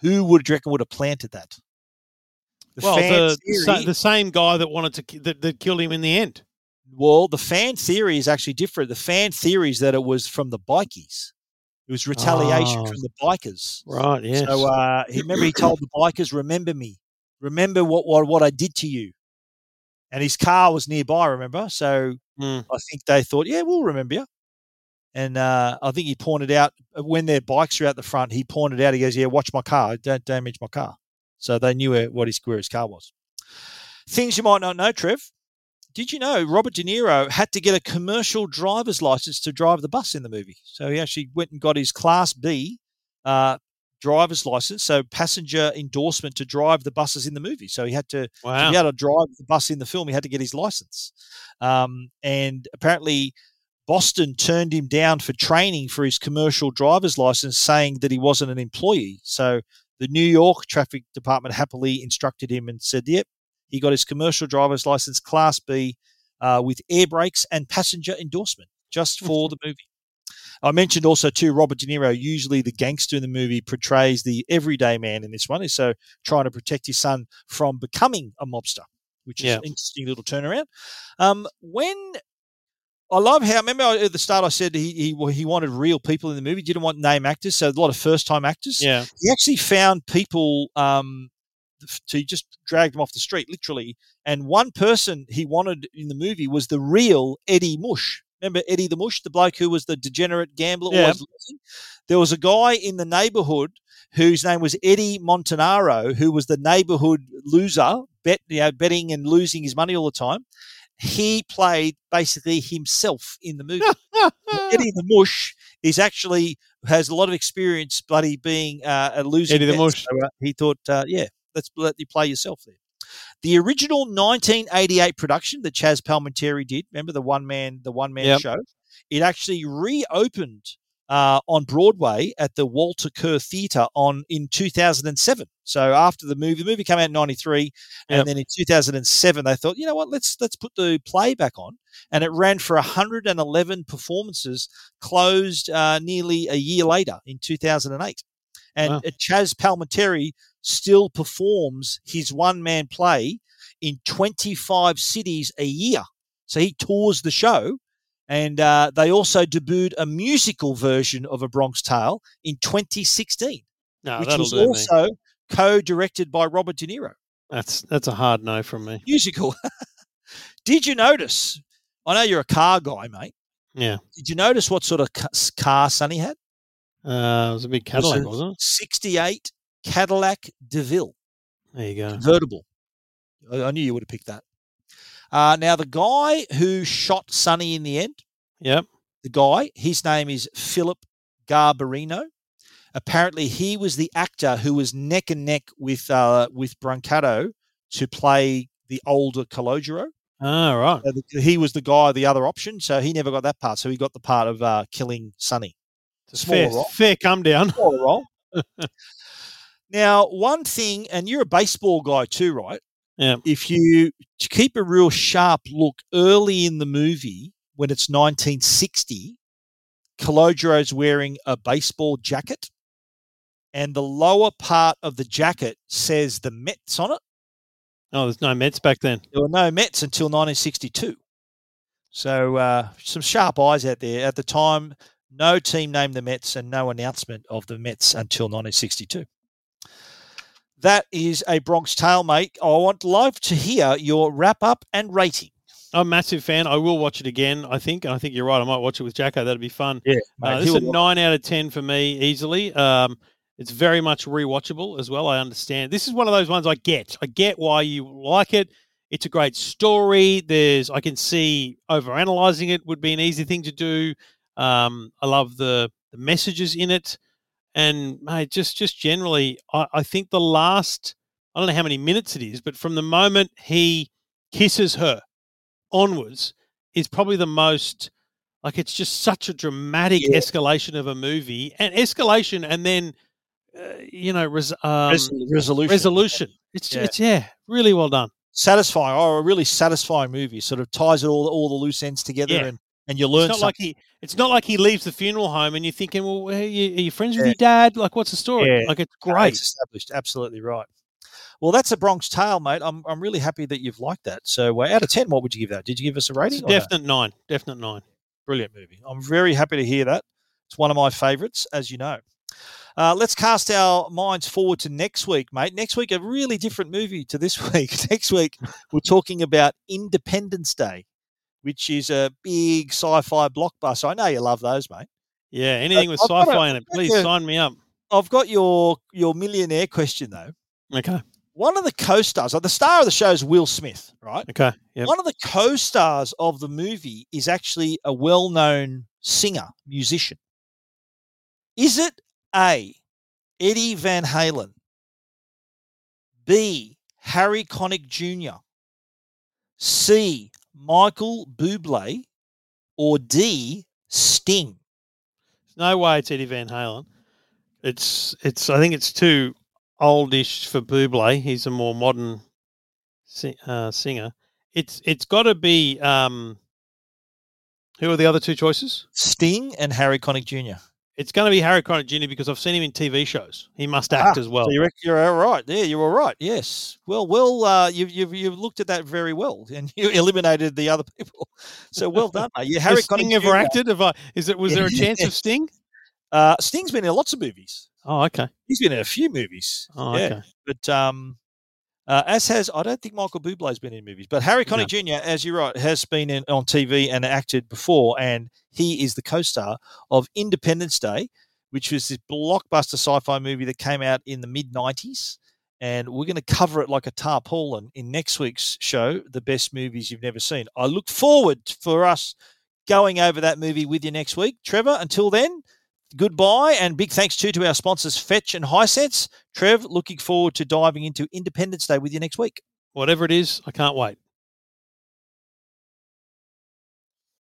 Who would you reckon would have planted that? The well, the, theory- the same guy that wanted to that, that killed him in the end. Well, the fan theory is actually different. The fan theory is that it was from the bikies. It was retaliation Oh. from the bikers. Right, yes. So uh, he remember he told the bikers, "Remember me. Remember what what what I did to you." And his car was nearby. Remember, so Hmm. I think they thought, "Yeah, we'll remember you." And uh, I think he pointed out uh, when their bikes were out the front. He pointed out. He goes, "Yeah, watch my car. Don't damage my car." So they knew where, what his where his car was. Things you might not know, Trev. Did you know Robert De Niro had to get a commercial driver's license to drive the bus in the movie? So he actually went and got his Class B uh, driver's license, so passenger endorsement to drive the buses in the movie. So he had to, Wow. to be able to drive the bus in the film, he had to get his license. Um, and apparently, Boston turned him down for training for his commercial driver's license, saying that he wasn't an employee. So the New York Traffic Department happily instructed him and said, "Yep, he got his commercial driver's license, Class B, uh, with air brakes and passenger endorsement, just for the movie." I mentioned also too Robert De Niro. Usually, the gangster in the movie portrays the everyday man in this one. Is so trying to protect his son from becoming a mobster, which is Yeah. an interesting little turnaround. Um, when I love how remember at the start I said he he he wanted real people in the movie. Didn't want name actors, so a lot of first time actors. Yeah. he actually found people um, to just drag them off the street, literally. And one person he wanted in the movie was the real Eddie Mush. Remember Eddie the Mush, the bloke who was the degenerate gambler? Yeah. There was a guy in the neighborhood whose name was Eddie Montanaro, who was the neighborhood loser, bet you know, betting and losing his money all the time. He played basically himself in the movie. Eddie the Mush is actually has a lot of experience, bloody being uh, a loser. Eddie the. Mush. So, uh, he thought, uh, yeah, let's let you play yourself there. The original 1988 production that Chazz Palminteri did, remember the one man, the one man Yep. show, it actually reopened uh, on Broadway at the Walter Kerr Theatre on in 2007. So after the movie, the movie came out in '93, and Yep. then in 2007 they thought, you know what, let's let's put the play back on, and it ran for 111 performances, closed uh, nearly a year later in 2008. And Wow. Chazz Palminteri still performs his one man play in 25 cities a year. So he tours the show. And uh, they also debuted a musical version of A Bronx Tale in 2016, No, which was me. also co directed by Robert De Niro. That's that's a hard no from me. Musical. Did you notice? I know you're a car guy, mate. Yeah. Did you notice what sort of car Sonny had? Uh, it was a big It was Cadillac, a wasn't it? 68 Cadillac DeVille. There you go. convertible. I, I knew you would have picked that. Uh, now, the guy who shot Sonny in the end, Yep. the guy, his name is Philip Garbarino. Apparently, he was the actor who was neck and neck with uh, with Brancato to play the older Calogero. Ah, right. So the- he was the guy, the other option, so he never got that part. So he got the part of uh, killing Sonny. Smaller Fair, role. fair come down. Smaller role. now, one thing, and you're a baseball guy too, right? Yeah. If you to keep a real sharp look early in the movie when it's 1960, Calogero's wearing a baseball jacket, and the lower part of the jacket says the Mets on it. Oh, there's no Mets back then. There were no Mets until 1962. So uh, some sharp eyes out there. At the time, no team named the Mets and no announcement of the Mets until 1962. That is a Bronx Tale, mate. I want love to hear your wrap up and rating. I'm a massive fan. I will watch it again. I think. and I think you're right. I might watch it with Jacko. That'd be fun. Yeah, uh, this is a nine out of ten for me easily. Um, it's very much rewatchable as well. I understand. This is one of those ones I get. I get why you like it. It's a great story. There's I can see overanalyzing it would be an easy thing to do. Um, I love the the messages in it, and mate, just just generally, I, I think the last I don't know how many minutes it is, but from the moment he kisses her onwards is probably the most like it's just such a dramatic escalation of a movie and escalation and then uh, you know res- um, Resol- resolution. resolution it's Yeah. it's yeah really well done Satisfying. Oh, a really satisfying movie. Sort of ties it all all the loose ends together, Yeah. and and you learn it's not something. like he it's not like he leaves the funeral home and you're thinking well are you, are you friends with your dad like what's the story Yeah. like it's great it's established. Absolutely right. Well, that's a Bronx Tale, mate. I'm, I'm really happy that you've liked that. So, uh, out of 10, what would you give that? Did you give us a rating? a or no? definite nine definite nine Brilliant movie. I'm very happy to hear that. It's one of my favourites, as you know. Uh, let's cast our minds forward to next week, mate. Next week, a really different movie to this week. next week, we're talking about Independence Day, which is a big sci-fi blockbuster. I know you love those, mate. yeah anything with I've sci-fi in it please a- sign me up I've got your your millionaire question though. okay One of the co-stars, like the star of the show is Will Smith, right? okay yeah One of the co-stars of the movie is actually a well-known singer, musician. Is it A, Eddie Van Halen, B, Harry Connick Jr., C, Michael Bublé, or D, Sting? no way it's Eddie Van Halen. It's it's I think it's too oldish for Buble. He's a more modern uh, singer. It's it's got to be um, who are the other two choices? Sting and Harry Connick Jr. It's going to be Harry Connick Jr. because I've seen him in TV shows. He must act Ah, as well. So you reckon you're all right. Yeah, you're all right. Yes. Well, well, uh, you've, you've you've looked at that very well, and you eliminated the other people. So well done, mate. Yeah, Harry Sting ever acted? Have I, is it was there a chance of Sting? Uh, Sting's been in lots of movies. Oh, okay. He's been in a few movies. Oh, yeah. okay. But um, uh, as has I don't think Michael Bublé's been in movies, but Harry Connick Jr. as you're right has been in, on TV and acted before, and he is the co-star of Independence Day, which was this blockbuster sci-fi movie that came out in the mid '90s. And we're going to cover it like a tarpaulin in next week's show, the best movies you've never seen. I look forward for us going over that movie with you next week, Trevor. Until then, goodbye and big thanks too to our sponsors Fetch and Hisense. Trev, looking forward to diving into Independence Day with you next week. Whatever it is, I can't wait.